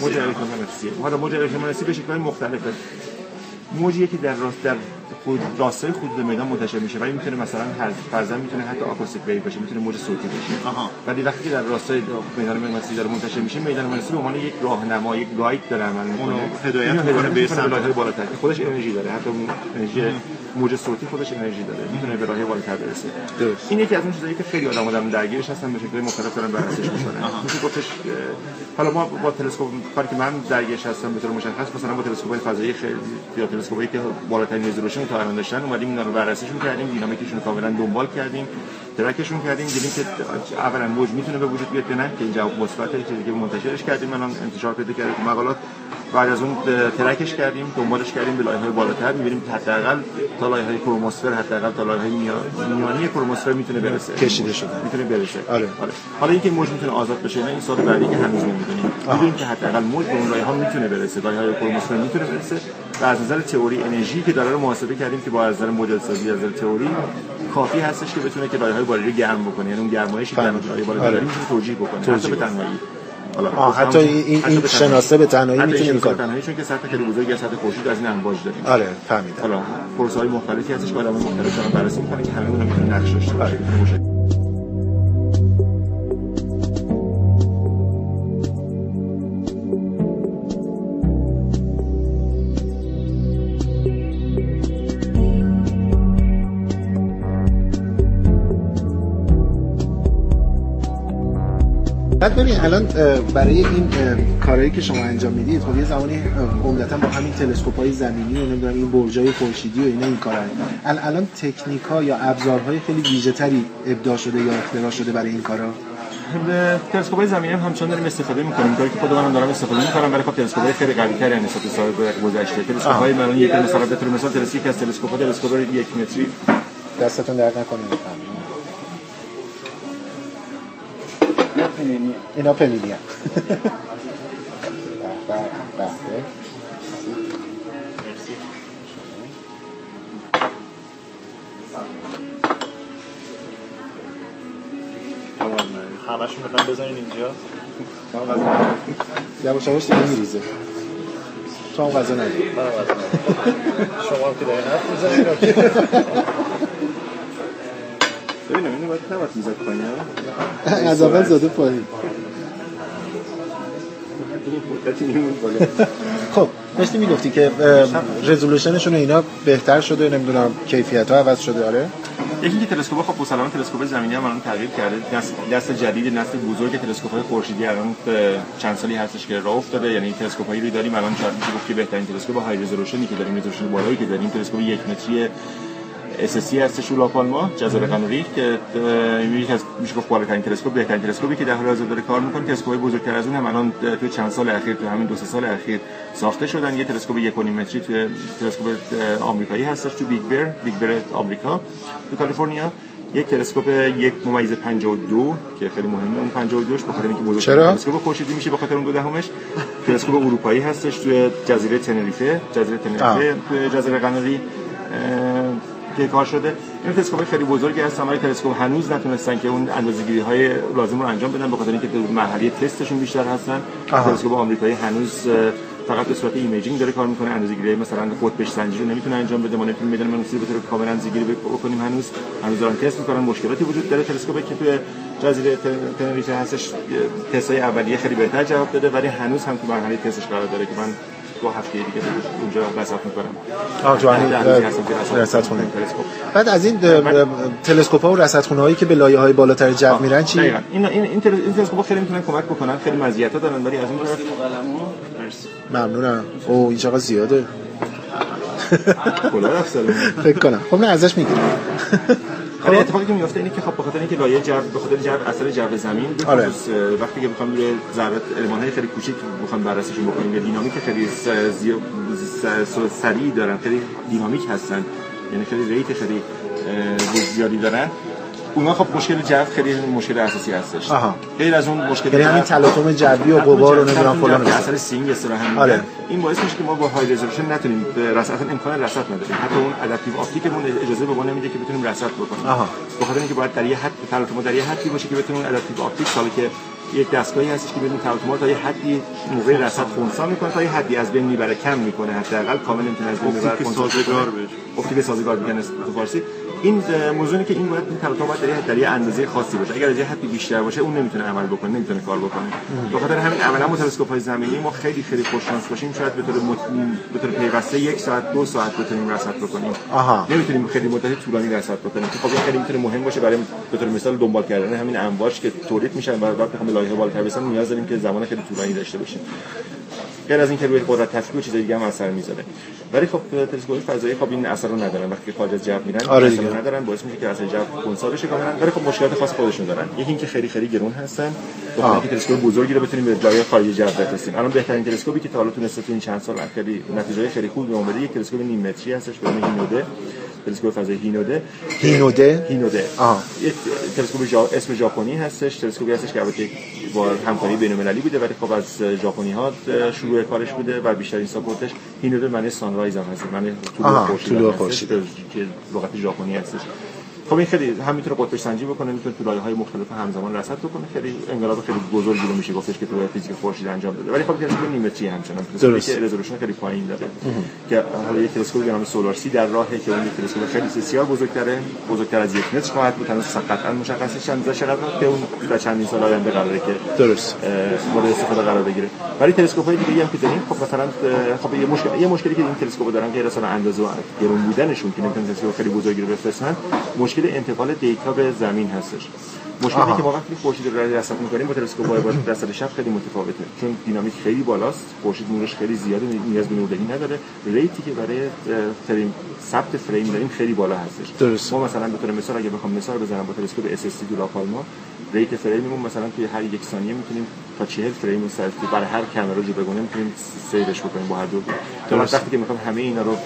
موج الکترومغناطیسی. حالا موج الکترومغناطیسی به شکل مختلفه. موجی که در راست در خود راستای خود میدان منتشر میشه ولی می‌تونه مثلا هر فرضاً می‌تونه حتی آکوستیک ویو باشه می‌تونه موج صوتی باشه. آها. ولی وقتی در راستای میدان مغناطیسی داره منتشر میشه میدان مغناطیسی به عنوان یک راهنما یک گاید داره عمل می‌کنه. هدایت می‌کنه به سمت. بالاتر. خودش انرژی داره حتی انرژی موج صوتی خودش انرژی داره می‌تونه به راه بالاتر برسه. درست. این یکی از اون چیزایی که خیلی آدم آدم درگیرش هستن به شکل مختلف دارن بررسیش می‌کنن. میشه گفتش حالا ما با تلسکوپ کاری که من درگیرش هستم به طور مشخص مثلا با تلسکوپ فضایی خیلی یا تلسکوپی که بالاترین رزولوشن تا الان داشتن اومدیم اینا رو بررسیشون کردیم دینامیکشون رو کاملا دنبال کردیم ترکشون کردیم دیدیم که اولا موج می‌تونه به وجود بیاد که نه که این جواب مثبته چیزی که منتشرش کردیم الان انتشار پیدا کرده مقالات بعد از اون ترکش کردیم دنبالش کردیم به لایه های بالاتر می‌بینیم حداقل تا لایه های کروموسفر حداقل تا لایه های میانی کروموسفر می‌تونه برسه. کشیده شده. می‌تونه برسه. آره. آره. حالا اینکه موج می‌تونه آزاد بشه نه این سال بعدی که هنوز نمی‌دونیم. می‌دونیم که حداقل موج به اون لایه ها می‌تونه برسه. لایه های کروموسفر می‌تونه برسه. و از نظر تئوری انرژی که داره رو محاسبه کردیم که با از نظر مدل سازی از نظر تئوری کافی هستش که بتونه که لایه های بالایی گرم بکنه. یعنی اون گرمایشی که در لایه بالایی آره. می‌تونه توجیه بکنه. حتی به تنهایی. حالا حتی این این شناسه به تنهایی می‌تونه این کار تنهایی چون که سطح خیلی بزرگی سطح خورشید از این امواج داریم. آره فهمیدم. حالا پروسه های مختلفی هستش که آدم مختلف دارن بررسی می‌کنه که همه اونها می‌تونه نقش داشته باشه. بعد ببین الان برای این کارهایی که شما انجام می‌دید خب یه زمانی عمدتا با همین تلسکوپ های زمینی و نمی‌دونم این برجای خورشیدی و اینا این کارا الان تکنیک ها یا ابزارهای خیلی ویژه تری ابداع شده یا اختراع شده برای این کارا؟ تلسکوپ های زمینی هم همچنان داریم استفاده می‌کنیم. کاری که خودمون دارم استفاده می‌کنم ولی خب تلسکوپ های خیلی قوی‌تری هستن نسبت سال گذشته. تلسکوپ های من یک مثلا به طور مثال تلسکوپ از تلسکوپ ها تلسکوپ یک متری. دستتون درد نکنه اینا پنینی همشون می‌خوام بزنین اینجا. یواش یواش دیگه میریزه. تو هم غذا نداری شما که دارین حرف می‌زنین. ببینم اینو باید نباید می‌زد پایین از اول زده پایین. خب داشتی می‌گفتی که رزولوشنشون اینا بهتر شده نمی‌دونم کیفیت ها عوض شده آره؟ یکی که تلسکوپ خب مسلما تلسکوپ زمینی هم الان تغییر کرده. نسل دست جدید نسل بزرگ تلسکوپ های خورشیدی الان چند سالی هستش که راه افتاده. یعنی تلسکوپ هایی رو داریم. الان شاید میشه گفت که بهترین تلسکوپ های رزولوشنی که داریم رزولوشن بالایی که داریم تلسکوپ یک متری اساسی هستش رو لاپالما جزایر قناری که یکی از میشه گفت بالاترین تلسکوپ بهترین تلسکوپی که در حال حاضر داره کار می‌کنه. تلسکوپ بزرگتر از اون هم الان توی چند سال اخیر تو همین دو سه سال اخیر ساخته شدن. یه تلسکوپ 1.5 متری توی تلسکوپ آمریکایی هستش تو Big Bear Big Bear آمریکا تو کالیفرنیا. یک تلسکوپ یک ممیز 52 که خیلی مهمه. اون 52 ش بخاطر اینکه بزرگترین تلسکوپ خورشیدی میشه بخاطر اون دو دهمش. تلسکوپ اروپایی هستش توی جزیره تنریفه. جزیره تنریفه توی جزیره قناری که کار شده. این تلسکوپ خیلی بزرگی هست. ولی تلسکوپ هنوز نتونستن که اون اندازه‌گیری های لازم رو انجام بدن به خاطر اینکه مرحله تستشون بیشتر هستن. تلسکوپ آمریکایی هنوز فقط به صورت imaging داره کار می‌کنه. اندازه‌گیری مثلا قطب سنجی رو نمی‌تونه انجام بده. ما نمی‌تونیم بدون منوسی به طور کامل اندازه‌گیری بکنیم هنوز. هنوز دارن تست می‌کنن. مشکلاتی وجود داره. تلسکوپی که توی جزیره تنریفه هستش تستای اولیه خیلی بهتر جواب داده ولی هنوز هم تو مرحله تستش قرار داره که من دو هفته دیگه اونجا رصد می‌کنم. آه رصدخونه. بعد از این تلسکوپ ها و رصدخونه هایی که به لایه های بالاتر جو میرن چی؟ این این این تلسکوپ خیلی می‌تونن کمک بکنن خیلی مزیت ها دارن ولی از اون طرف ممنونم. او این چقدر زیاده. کلا رفت فکر کنم. خب نه ازش می‌گیرم. ولی اتفاقی که میفته اینه که خب بخاطر اینکه لایه جو به خاطر جو اثر جو زمین آره. وقتی که بخوام روی ذرات المان های خیلی کوچیک بخوام بررسیشون بکنیم یا دینامیک خیلی سریع دارن خیلی دینامیک هستن یعنی خیلی rate خیلی زیادی دارن اونا خب مشکل جو خیلی مشکل اساسی هستش. غیر از اون مشکل یعنی همین تلاطم جوی و غبار و نمی‌دونم فلان اثر seeing اصطلاحا آره. این باعث میشه که ما با high resolution نتونیم رصد امکان رصد نداریم. حتی اون adaptive optic مون اجازه به ما نمیده که بتونیم رصد بکنیم. به خاطر اینکه باید در یه حد تلاطم در یه حدی باشه که بتونیم adaptive optics ای که یک دستگاهی هستش که بتونه تلاطم تا یه حدی موقع رصد خونسا می‌کنه تا یه حدی از بین می‌بره کم می‌کنه حداقل کامل نمی‌تونه از بین ببره سازگار بشه. اپتیک سازگار میگن تو فارسی. این موضوعی که این باید این تلاطم باید در یه اندازه خاصی باشه. اگر از یه حدی بیشتر باشه اون نمی‌تونه عمل بکنه نمی‌تونه کار بکنه. به خاطر همین عملا با تلسکوپ های زمینی ما خیلی خیلی خوششانس باشیم. شاید به طور مت... به طور پیوسته یک ساعت دو ساعت بتونیم رصد بکنیم. آها. نمی‌تونیم خیلی مدت طولانی رصد بکنیم. که خب خیلی می‌تونه مهم باشه برای به طور مثال دنبال کردن همین امواج که تولید میشن و وقتی بخوام لایه بالاتر برسن نیاز داریم که زمان خیلی طولانی داشته باشیم. غیر از اینکه روی قدرت تفکیک و چیزای دیگه هم اثر می‌ذاره. ولی خب تلسکوپ فضایی خب این اثر رو ندارن. وقتی خارج از جو میرن آره اثر رو ندارن باعث میشه که اثر جو خنثی بشه کاملا ولی خب مشکلات خاص خودشون دارن. یکی اینکه خیلی خیلی گرون هستن. با اینکه تلسکوپ بزرگی رو بتونیم به لایه خارج جو بفرستیم. الان بهترین تلسکوپی که تا حالا تونسته تو این چند سال خیلی نتیجه خیلی خوب به اومده یک تلسکوپ نیم متری هستش به نام هینوده تلسکوپ فضایی هینوده. هینوده؟ هینوده. آه. یک تلسکوپ جا... اسم ژاپنی هستش. تلسکوپی هستش که البته با همکاری بین‌المللی بوده ولی خب از ژاپنی ها شروع کارش بوده و بیشترین support ش هینوده معنی sunrise هم هست. معنی طلوع خورشید که لغت ژاپنی هستش. خب این خیلی هم می‌تونه قطب سنجی بکنه می‌تونه تو لایه های مختلف همزمان رصد بکنه. خیلی انقلاب خیلی بزرگی رو میشه گفتش که تو فیزیک خورشید انجام داده ولی خب تلسکوپ نیمه همچنان. درست. که resolution خیلی پایین داره. که حالا یک تلسکوپ به نام سولار سی در راهه که اون تلسکوپ خیلی بسیار بزرگتره. بزرگتر از یک متر خواهد بود. هنوز قطعا مشخص چند چقدر که اون در چندین سال آینده قراره که درست. مورد استفاده قرار بگیره. ولی تلسکوپ های دیگه هم که داریم خب مثلا خب یه مشکل یه مشکلی که این تلسکوپ دارن که مثلا اندازه گرون بودنشون که نمی‌تونن تلسکوپ خیلی بزرگی رو بفرستن مشکل انتقال دیتا به زمین هستش. مشکلی که ما وقتی خورشید رو رصد می‌کنیم با تلسکوپ های با رصد شب خیلی متفاوته. چون دینامیک خیلی بالاست خورشید نورش خیلی زیاده نیاز به نوردهی نداره. ریتی که برای فریم ثبت فریم داریم خیلی بالا هستش. درست. ما مثلا به طور مثال اگه بخوام مثال بزنم با تلسکوپ اس اس دو لاپالما ریت فریممون مثلا توی هر یک ثانیه می‌تونیم تا 40 فریم سلفی برای هر کامرا جو بگونیم می‌تونیم سیوش بکنیم با هر دور درست. وقتی که می‌خوام همه اینا رو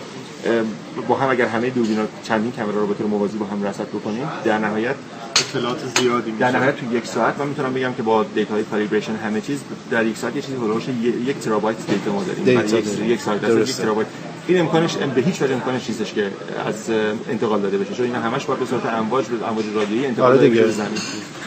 با هم اگر همه دوربینا چندین کامرا رو به طور موازی با هم رصد بکنیم در نهایت اطلاعات زیادی در نهایت تو یک ساعت من می‌تونم بگم که با دیتا های کالیبریشن همه چیز در یک ساعت یه چیزی حول و حوش یک ترابایت data ما داریم. data. یک ساعت. یک ترابایت. این امکانش به هیچ وجه امکانش نیستش که از انتقال داده بشه. چون اینا همش باید به صورت امواج به امواج رادیویی انتقال آره داده. بشه. زمین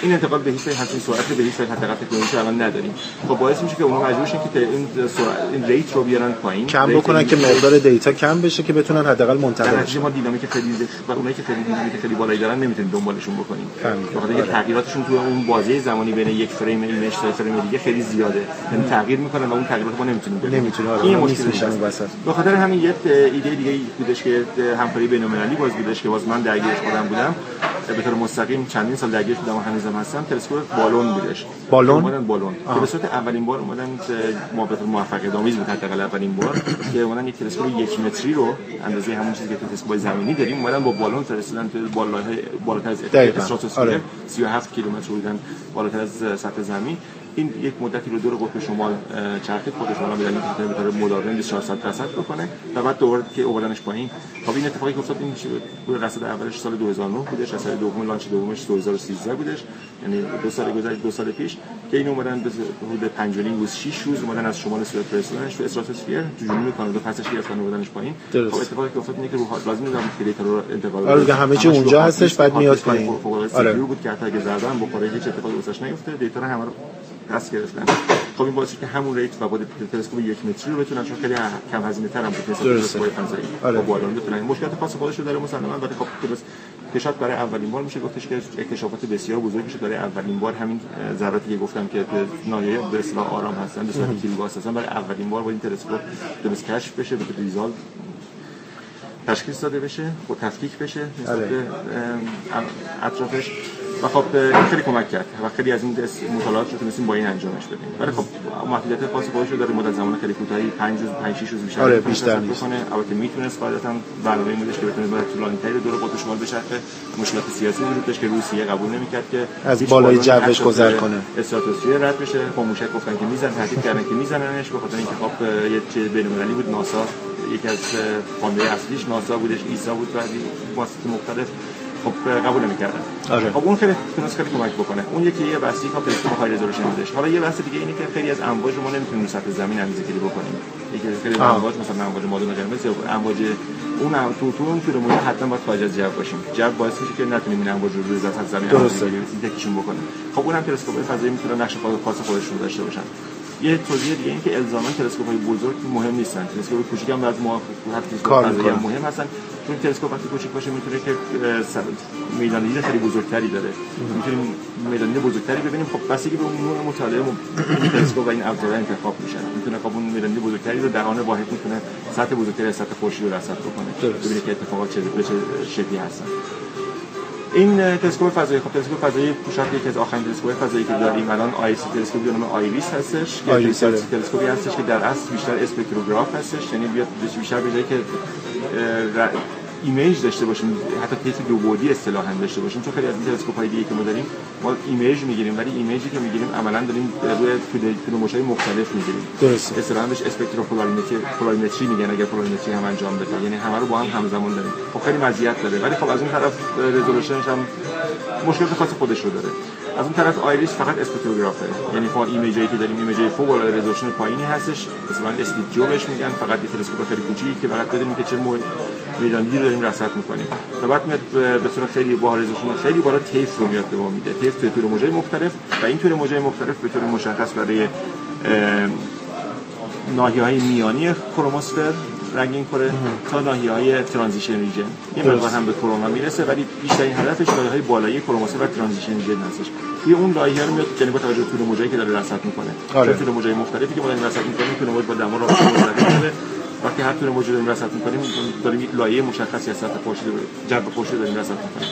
این انتقال به هیچ وجه همچین سرعت به هیچ وجه حداقل تکنولوژی الان نداریم. خب باعث میشه که اونها مجبور شن که این سرعت این rate رو بیارن پایین. کم بکنن که مقدار data کم بشه که بتونن حداقل منتقل بشه ما دینامیک خیلی و اونایی که خیلی دینامیک خیلی بالایی دارن نمی‌تونیم دنبالشون بکنیم. فهمیدم. به خاطر اینکه آره. تغییراتشون تو اون بازه زمانی بین یک frame image تا فریم دیگه خیلی زیاده. یعنی تغییر می‌کنن و اون تغییرات ما نمی‌تونیم ببینیم نمی‌تونه آره این هست. اون وسط. به خاطر همین یه ایده دیگه بودش که همکاری بین‌المللی باز بودش که باز من درگیرش خودم بودم. به طور مستقیم چندین سال درگیرش بودم و هنوزم هستم. تلسکوپ بالون بودش. بالون؟ اومدن بالون. که به صورت اولین بار اومدن ما به طور موفقیت آمیز بود حداقل اولین بار که اومدن یک تلسکوپ یک متری رو اندازه همون چیزی که تو تلسکوپ زمینی داریم اومدن با بالون فرستادن تو بالای بالاتر از. استراتوسفر آره. 37 کیلومتر بودن بالاتر از سطح زمین. این یک مدتی رو دور قطب شمال چرخید خودش الان به دلیل به طور مداوم 24 ساعت رصد بکنه و بعد دوباره که آوردنش پایین خب این اتفاقی که افتاد این میشه روی رصد اولش سال 2009 بودش رصد دوم لانچ دومش 2013 بودش یعنی دو سال گذشته دو سال پیش که این اومدن به حدود 5 و نیم روز 6 روز اومدن از شمال صورت فرستادنش تو استراتوسفر تو جنوب کانادا پسش گرفتن و آوردنش پایین. خب اتفاقی که افتاد اینه که رو لازم بود که دیتا رو انتقال آره. همه چی اونجا هستش، بعد میاد پایین. آره. بود که حتی اگه زدن بخوره هیچ اتفاقی واسش نیفته دیتا رو همه رو پس گرفتن. خب این باعث که همون ریت و با تلسکوپ یک متری رو بتونن چون خیلی کم هزینه تر هم بود درسته. تلسکوپ. فضایی آره. با بالون بتونن. مشکلات خاص خودش رو داره مسلما ولی خب درست. کشات برای اولین بار میشه گفتش که اکتشافات بسیار بزرگی شد برای اولین بار همین ذراتی که گفتم که به ناحیه به اصطلاح آرام هستن به صورت کیلوگاز هستن. برای اولین بار با این تلسکوپ درست کشف بشه به ریزال تشخیص داده بشه و تفکیک بشه نسبت. به ام، اطرافش و خب این خیلی کمک کرد و خیلی از این مطالعات رو تونستیم با این انجامش بدیم ولی خب محدودیت خاص خودش رو داره مدت زمان خیلی کوتاهی 5 روز 5 6 روز بیشتر آره، بیشتر نیست. البته می‌تونست قاعدتا برنامه این بودش که بتونه مدت طولانی تری دور قطب شمال بچرخه مشکلات سیاسی وجود داشت که روسیه قبول نمی‌کرد که از بالای جوش گذر به کنه. استراتوسفر رد بشه با موشک گفتن که می‌زنن تهدید کردن که میزننش به خاطر اینکه خب یه چیز بین‌المللی بود ناسا یکی از فاندای اصلیش ناسا بودش ایسا بود و واسط مختلف. خب قبول نمی‌کردن آره. خب اون خیلی تونست خیلی کمک بکنه. اون یکی یه بحثی که تلسکوپ های رزولوشن بودش حالا یه بحث دیگه اینه که خیلی از امواج رو ما نمی‌تونیم رو سطح زمین اندازه‌گیری بکنیم. یکی از خیلی. امواج مثلا امواج مادون قرمز یا امواج اون هم- تو تو اون موجه حتما باید خارج از جو باشیم. جو باعث میشه که نتونیم این امواج رو روی سطح زمین درسته. تکیشون بکنیم. خب اونم تلسکوپ فضایی می‌تونن نقش خاص خودشون داشته باشن. یه توضیح دیگه این که الزاما تلسکوپ های بزرگ مهم نیستن. تلسکوپ کوچیک هم از ما کار. مهم هستن. چون تلسکوپ وقتی کوچیک باشه می‌تونه که اه، سر- میدان دید خیلی بزرگتری داره. می‌تونیم میدان دید بزرگتری ببینیم. خب بستگی به اون نوع مطالعه این تلسکوپ و این ابزارها انتخاب میشن. می‌تونه خب اون میدان دید بزرگتری رو در آن واحد می‌تونه سطح بزرگتری از سطح خورشید رو رصد بکنه. ببینه که اتفاقات چه شکلی هستن. این تلسکوپ فضایی خب تلسکوپ فضایی شاید یکی از آخرین تلسکوپ فضایی که داریم الان ای سی تلسکوپی به نام آیریس هستش که آیریس، آره. تلسکوپی هستش که در اصل بیشتر spectrograph هستش یعنی بیاد بیشتر به که image داشته باشیم حتی طیف دو بعدی اصطلاحا داشته باشیم. چون خیلی از این تلسکوپ های دیگه که ما داریم ما image می‌گیریم ولی image ی که می‌گیریم عملا داریم روی کیلومترهای مختلف می‌گیریم. درسته. اصطلاحا بهش spectropolarimetry polarimetry میگن اگر polarimetry هم انجام بده. یعنی همه رو با هم همزمان داریم. خب خیلی مزیت داره. ولی خب از اون طرف resolution ش هم مشکلات خاص خودش رو داره. از اون طرف IRIS فقط spectrograph ه یعنی ما image ی که داریم image ی فوق العاده resolution پایینی هستش. مثلا slit jaw بهش میگن فقط یه تلسکوپ خیلی کوچیکی که فقط بدونیم که چه میدانی رو داریم رصد می‌کنیم. و بعد میاد به- صورت خیلی با resolution خیلی بالا طیف رو میاد به ما میده. طیف توی طول موجه مختلف و این طول موجه مختلف به طور مشخص برای ناحیه های میانی کروموسفر رنگین کره تا ناحیه های transition region. یه مقدار هم به کرونا می‌رسه ولی بیشترین هدفش ناحیه های بالایی کروموسفر و transition region هستش. توی اون ناحیه رو میاد یعنی با توجه به طول موجی که داره رصد می‌کنه. آره. طول موجی مختلفی که ما داریم رصد می‌کنیم طول موج با دما رابطه مستقیم داره وقتی هر طول موج رو داریم رصد می‌کنیم داریم یک لایه مشخصی از سطح جو خورشید رو داریم رصد می‌کنیم.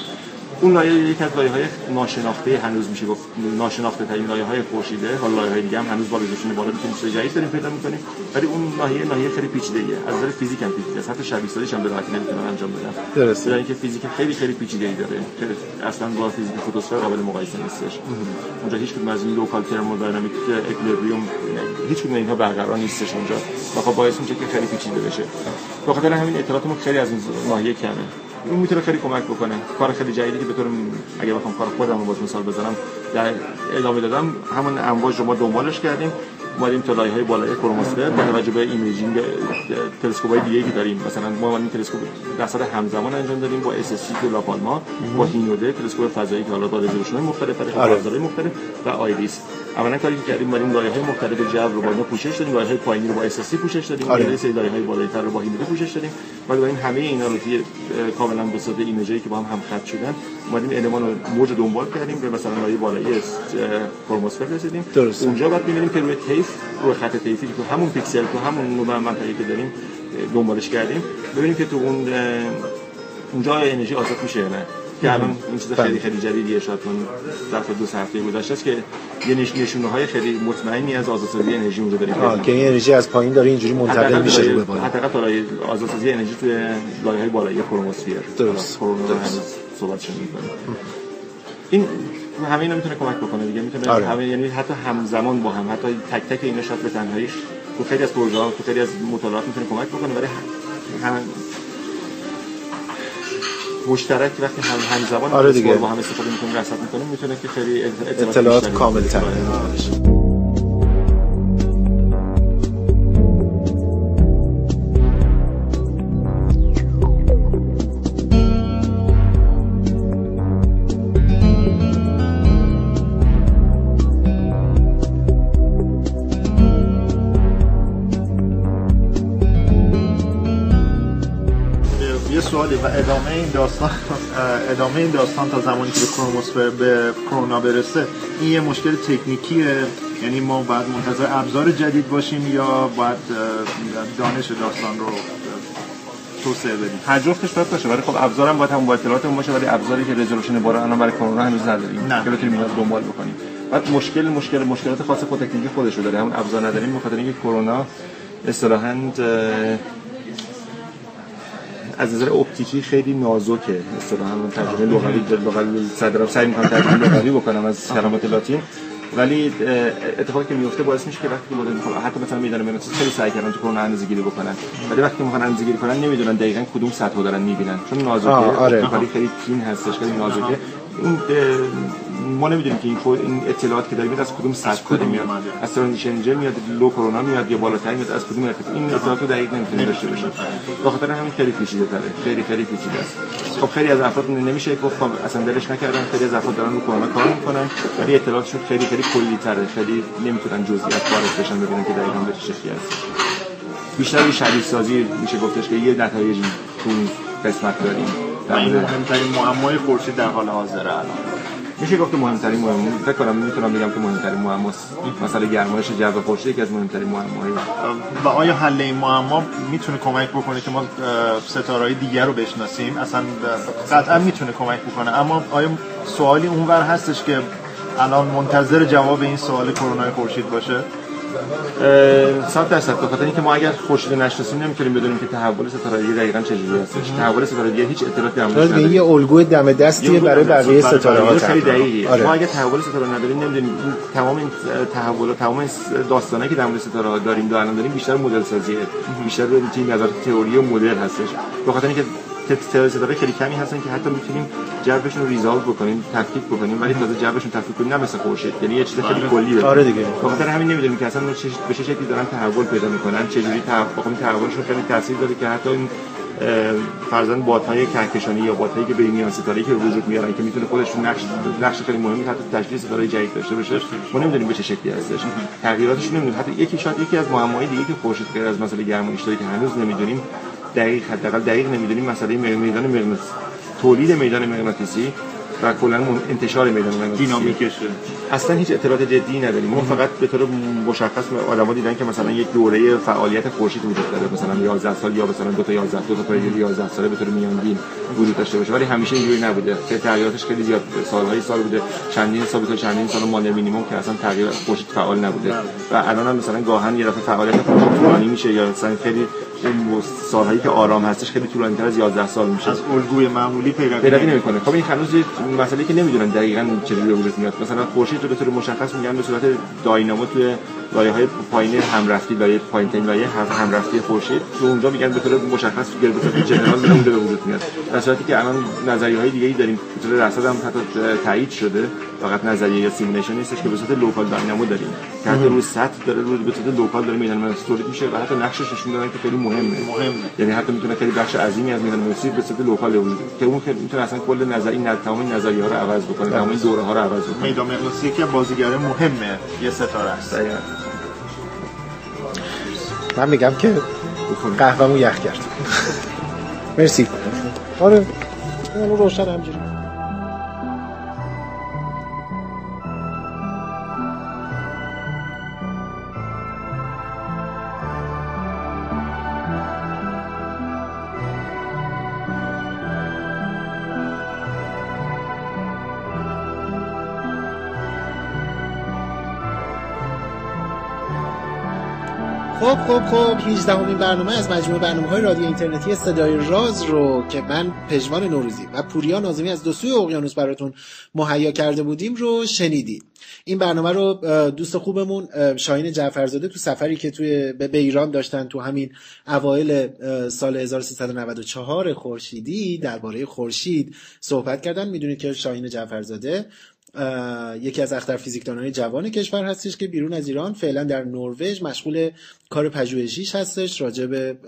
اون لایه یک از لایه های ناشناخته هنوز میشه گفت ناشناخته ترین لایه های خورشیده. حالا لایه های دیگه هم هنوز با resolution بالا می‌تونیم چیز جدید داریم پیدا می‌کنیم. ولی اون ناحیه ناحیه خیلی پیچیده ایه از نظر فیزیک هم پیچیده است. حتی شبیه سازیش هم به راحتی نمی‌تونن انجام بدن درسته. اینکه فیزیک خیلی خیلی پیچیده ای داره. که اصلا با فیزیک فوتوسفر قابل مقایسه نیستش. اونجا هیچ کدوم از این local thermodynamic equilibrium هیچ کدوم اینها برقرار نیستش اونجا. و خب باعث میشه که خیلی پیچیده بشه. به خاطر همین اطلاعاتمون خیلی از این ناحیه کمه. اون می‌تونه خیلی کمک بکنه. کار خیلی جدیدی که به طور اگه بخوام کار خودم رو باز مثال بزنم در ادامه دادم همون امواج رو ما دنبالش کردیم. اومدیم تا لایه های بالای کروموسفر با توجه به imaging تلسکوپ های دیگه که داریم. مثلا ما این تلسکوپ در همزمان انجام دادیم با SST تو لاپالما با Hinode تلسکوپ فضایی که حالا با resolution مختلف برای مختلف و IRIS. اولا کاری که کردیم اومدیم لایه های مختلف جو رو با اینا پوشش دادیم لایه های پایینی رو با SST پوشش دادیم. آره. سری لایه های بالایتر رو با Hinode پوشش دادیم. و با این همه اینا رو توی کاملا به صورت image ی که با هم هم خط شدن اومدیم المان رو موج دنبال کردیم به مثلا لایه بالایی کروماسفر رسیدیم. درسته. اونجا بعد می‌بینیم که روی طیف روی خط طیفی که تو همون پیکسل تو همون نوع منطقه‌ای که داریم دنبالش کردیم. ببینیم که تو اون اونجا انرژی آزاد میشه یا نه. که الان این چیز خیلی خیلی جدیدیه شاید اون ظرف دو سه هفته گذشته است که یه نش نشونه های خیلی مطمئنی از آزادسازی انرژی اونجا داریم. که این انرژی از پایین داره اینجوری منتقل میشه رو به بالا. حداقل لایه آزادسازی انرژی توی لایه های بالایی کروماسفیر درست. هنوز صحبتش می‌کنیم این همه اینا می‌تونه کمک بکنه دیگه. می‌تونه آره. همه یعنی حتی همزمان با هم حتی تک تک اینا شاید به تنهایی تو خیلی از پروژه ها تو خیلی از مطالعات می‌تونه کمک بکنه ولی هم مشترک وقتی هم همزمان آره دیگه. با هم استفاده می‌کنیم رصد می‌کنیم می‌تونه که خیلی اطلاعات, اطلاعات کامل. تر سوالی و ادامه این داستان ادامه این داستان تا زمانی که به کروموسفر به کرونا برسه این یه مشکل تکنیکیه. یعنی ما باید منتظر ابزار جدید باشیم یا باید دانش داستان رو توسعه بدیم؟ هر جفتش باید باشه ولی خب ابزارم باید هم با اطلاعاتمون باشه ولی ابزاری که رزولوشن بالا الان برای کرونا هنوز نداریم. نه. که بتونیم دنبال بکنیم. بعد مشکل مشکل مشکلات خاص خود تکنیکی خودش رو داره. همون ابزار نداریم بخاطر اینکه کرونا اصطلاحاً از نظر اپتیکی خیلی نازکه. اصطلاحاً من ترجمه لغوی لغوی سعی می‌کنم ترجمه لغوی بکنم از کلمات لاتین. ولی اتفاقی که میفته باعث میشه که وقتی که مدل می‌خوام حتی مثلا می‌دانم مغناطیسی خیلی سعی کردن تو کرونا اندازه گیری بکنن. ولی وقتی می‌خوان اندازه گیری کنن نمی‌دونن دقیقاً کدوم سطح دارن می‌بینن. چون نازکه. آره. خیلی خیلی تین هستش خیلی نازکه. این ما نمی‌دونیم که این این اطلاعات که داریم از کدوم سطح داره میاد؟ از ترانزیشن میاد لو کرونا میاد یا بالاتر میاد از کدوم ارتفاع این اطلاعات رو دقیق نمی‌تونیم داشته باشیم. به خاطر همین خیلی پیچیده تره. خیلی خیلی پیچیده است. خب خیلی از افراد نمیشه گفت خب اصلا دلش نکردن. خیلی از افراد دارن رو کرونا کار می‌کنن. ولی اطلاعاتشون خیلی خیلی کلی تره. خیلی نمی‌تونن جزئیات وارد بشن ببینن که دقیقاً به چه شکلی هست. بیشتر یه شبیه سازی میشه گفتش که یه نتایجی تو قسمت داریم. این مهمترین معمای خورشید در حال حاضره الان. میشه گفت مهمترین معما فکر کنم می‌تونم بگم که مهمترین معماست. مثلا گرمایش جو خورشید یکی از مهمترین معماهای و آیا حل این معما می‌تونه کمک بکنه که ما ستاره دیگر رو بشناسیم؟ اصلا قطعا می‌تونه کمک بکنه. اما آیا سوالی اونور هستش که الان منتظر جواب این سوال کرونا خورشید باشه؟ صد درصد. به خاطر اینکه ما اگر خورشید نشناسیم نمی‌تونیم بدونیم که تحول ستاره دقیقاً چه جوری هستش. تحول ستاره هیچ اطلاعاتی در موردش آره نداریم. یه الگوی دم دستیه برای بقیه ستاره ها خیلی دقیقی آره. ما اگر تحول ستاره نداریم نمی‌دونیم. تمام این تحول تمام این داستانایی که در مورد ستاره ها داریم و الان داریم بیشتر مدل سازیه بیشتر به تیم نظر تئوری و مدل هستش. به خاطر اینکه تعداد ستاره خیلی کمی هستن که حتی می‌تونیم جوشون رو ریزالو بکنیم تفکیک بکنیم ولی تازه جوشون تفکیک کنیم نه مثل خورشید. یعنی یه چیز خیلی کلی داره آره دیگه. خاطر همین نمی‌دونیم که اصلا به چه شکلی دارن تحول پیدا می‌کنن چه جوری تحول تحولشون خیلی تاثیر داره که حتی این فرزن بادهای کهکشانی یا بادهایی که بین میان ستاره که وجود میارن که می‌تونه خودشون نقش نقش خیلی مهمی حتی تشخیص ستاره جدید داشته باشه ما نمی‌دونیم به چه شکلی هستش. تغییراتش نمی‌دونیم. حتی یکی شاید یکی از معماهای دیگه که خورشید غیر از مسئله گرمایش داره که هنوز نمی‌دونیم دقیق حداقل دقیق نمی‌دونیم مسئله میدان مغناطیسی تولید میدان مغناطیسی و کلا انتشار میدان مغناطیسی دینامیکشه. اصلا هیچ اطلاعات جدی نداریم. ما فقط به طور مشخص آدما دیدن که مثلا یک دوره فعالیت خورشید وجود داره. مثلا 11 سال یا مثلا دو تا 11 دو تا پایه 11 ساله به طور میانگین وجود داشته باشه. ولی همیشه اینجوری نبوده. که تغییراتش خیلی زیاد سالهای سال بوده. چندین سال تا چندین سال مال مینیمم که اصلا تغییر خورشید فعال نبوده. و الان هم مثلا گاهن یه دفعه فعالیت خورشید میشه یا مثلا خیلی اون سالهایی که آرام هستش خیلی طولانی تر از 11 سال میشه. از الگوی معمولی پیروی پیروی نمی‌کنه. خب این هنوز یه مسئله که نمی‌دونن دقیقاً چجوری به وجود میاد. مثلا خورشید رو به طور مشخص میگن به صورت داینامو توی لایه های پایین همرفتی لایه پایین ترین لایه همرفتی خورشید. تو اونجا میگن به طور مشخص صورت general میاد به وجود میاد. در صورتی که الان نظریه های دیگه ای داریم. به طور رصد هم حتی تایید شده. فقط نظریه یا simulation نیستش که به صورت local dynamo داریم. که حتی روی سطح داره روی به صورت local داره میدن تولید میشه و حتی نقشش نشون دادن که خیلی مهمه. مهمه. یعنی حتی می‌تونه خیلی بخش عظیمی از میدان مغناطیسی به صورت local وجود که اون خیلی می‌تونه اصلا کل نظر این تمام نظریه ها رو عوض بکنه تمام دوره ها رو عوض بکنه. میدان مغناطیسی از بازیگر مهمه یه ستاره است. من میگم که قهوه‌مو یخ کرد. مرسی. آره. اونو روشن همجوری خب خب خب 18 همین برنامه از مجموعه برنامه های رادیو اینترنتی صدای راز رو که من پژمان نوروزی و پوریا نازمی از دو سوی اقیانوس براتون مهیا کرده بودیم رو شنیدید. این برنامه رو دوست خوبمون شاهین جعفرزاده تو سفری که توی به ایران داشتن تو همین اوایل سال 1394 خورشیدی درباره خورشید صحبت کردن. می‌دونید که شاهین جعفرزاده یکی از اختر فیزیکدانهای جوان کشور هستش که بیرون از ایران فعلا در نروژ مشغول کار پژوهشیش هستش راجع به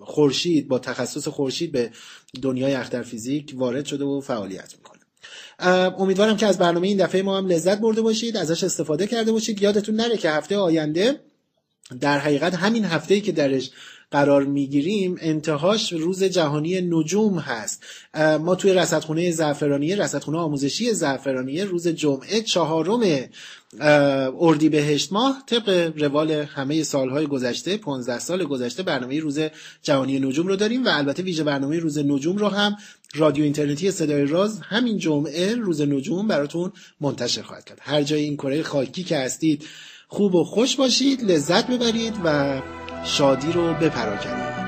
خورشید با تخصص خورشید به دنیای اختر فیزیک وارد شده و فعالیت می‌کنه. امیدوارم که از برنامه این دفعه ما هم لذت برده باشید ازش استفاده کرده باشید. یادتون نره که هفته آینده در حقیقت همین هفته‌ای که درش قرار می‌گیریم انتهاش روز جهانی نجوم هست. ما توی رصدخونه زعفرانیه رصدخونه آموزشی زعفرانیه روز جمعه چهارم اردیبهشت ماه طبق روال همه سالهای گذشته 15 سال گذشته برنامه روز جهانی نجوم رو داریم و البته ویژه برنامه روز نجوم رو هم رادیو اینترنتی صدای راز همین جمعه روز نجوم براتون منتشر خواهد کرد. هر جای این کره خاکی که هستید خوب و خوش باشید لذت ببرید و شادی رو بپراکنید.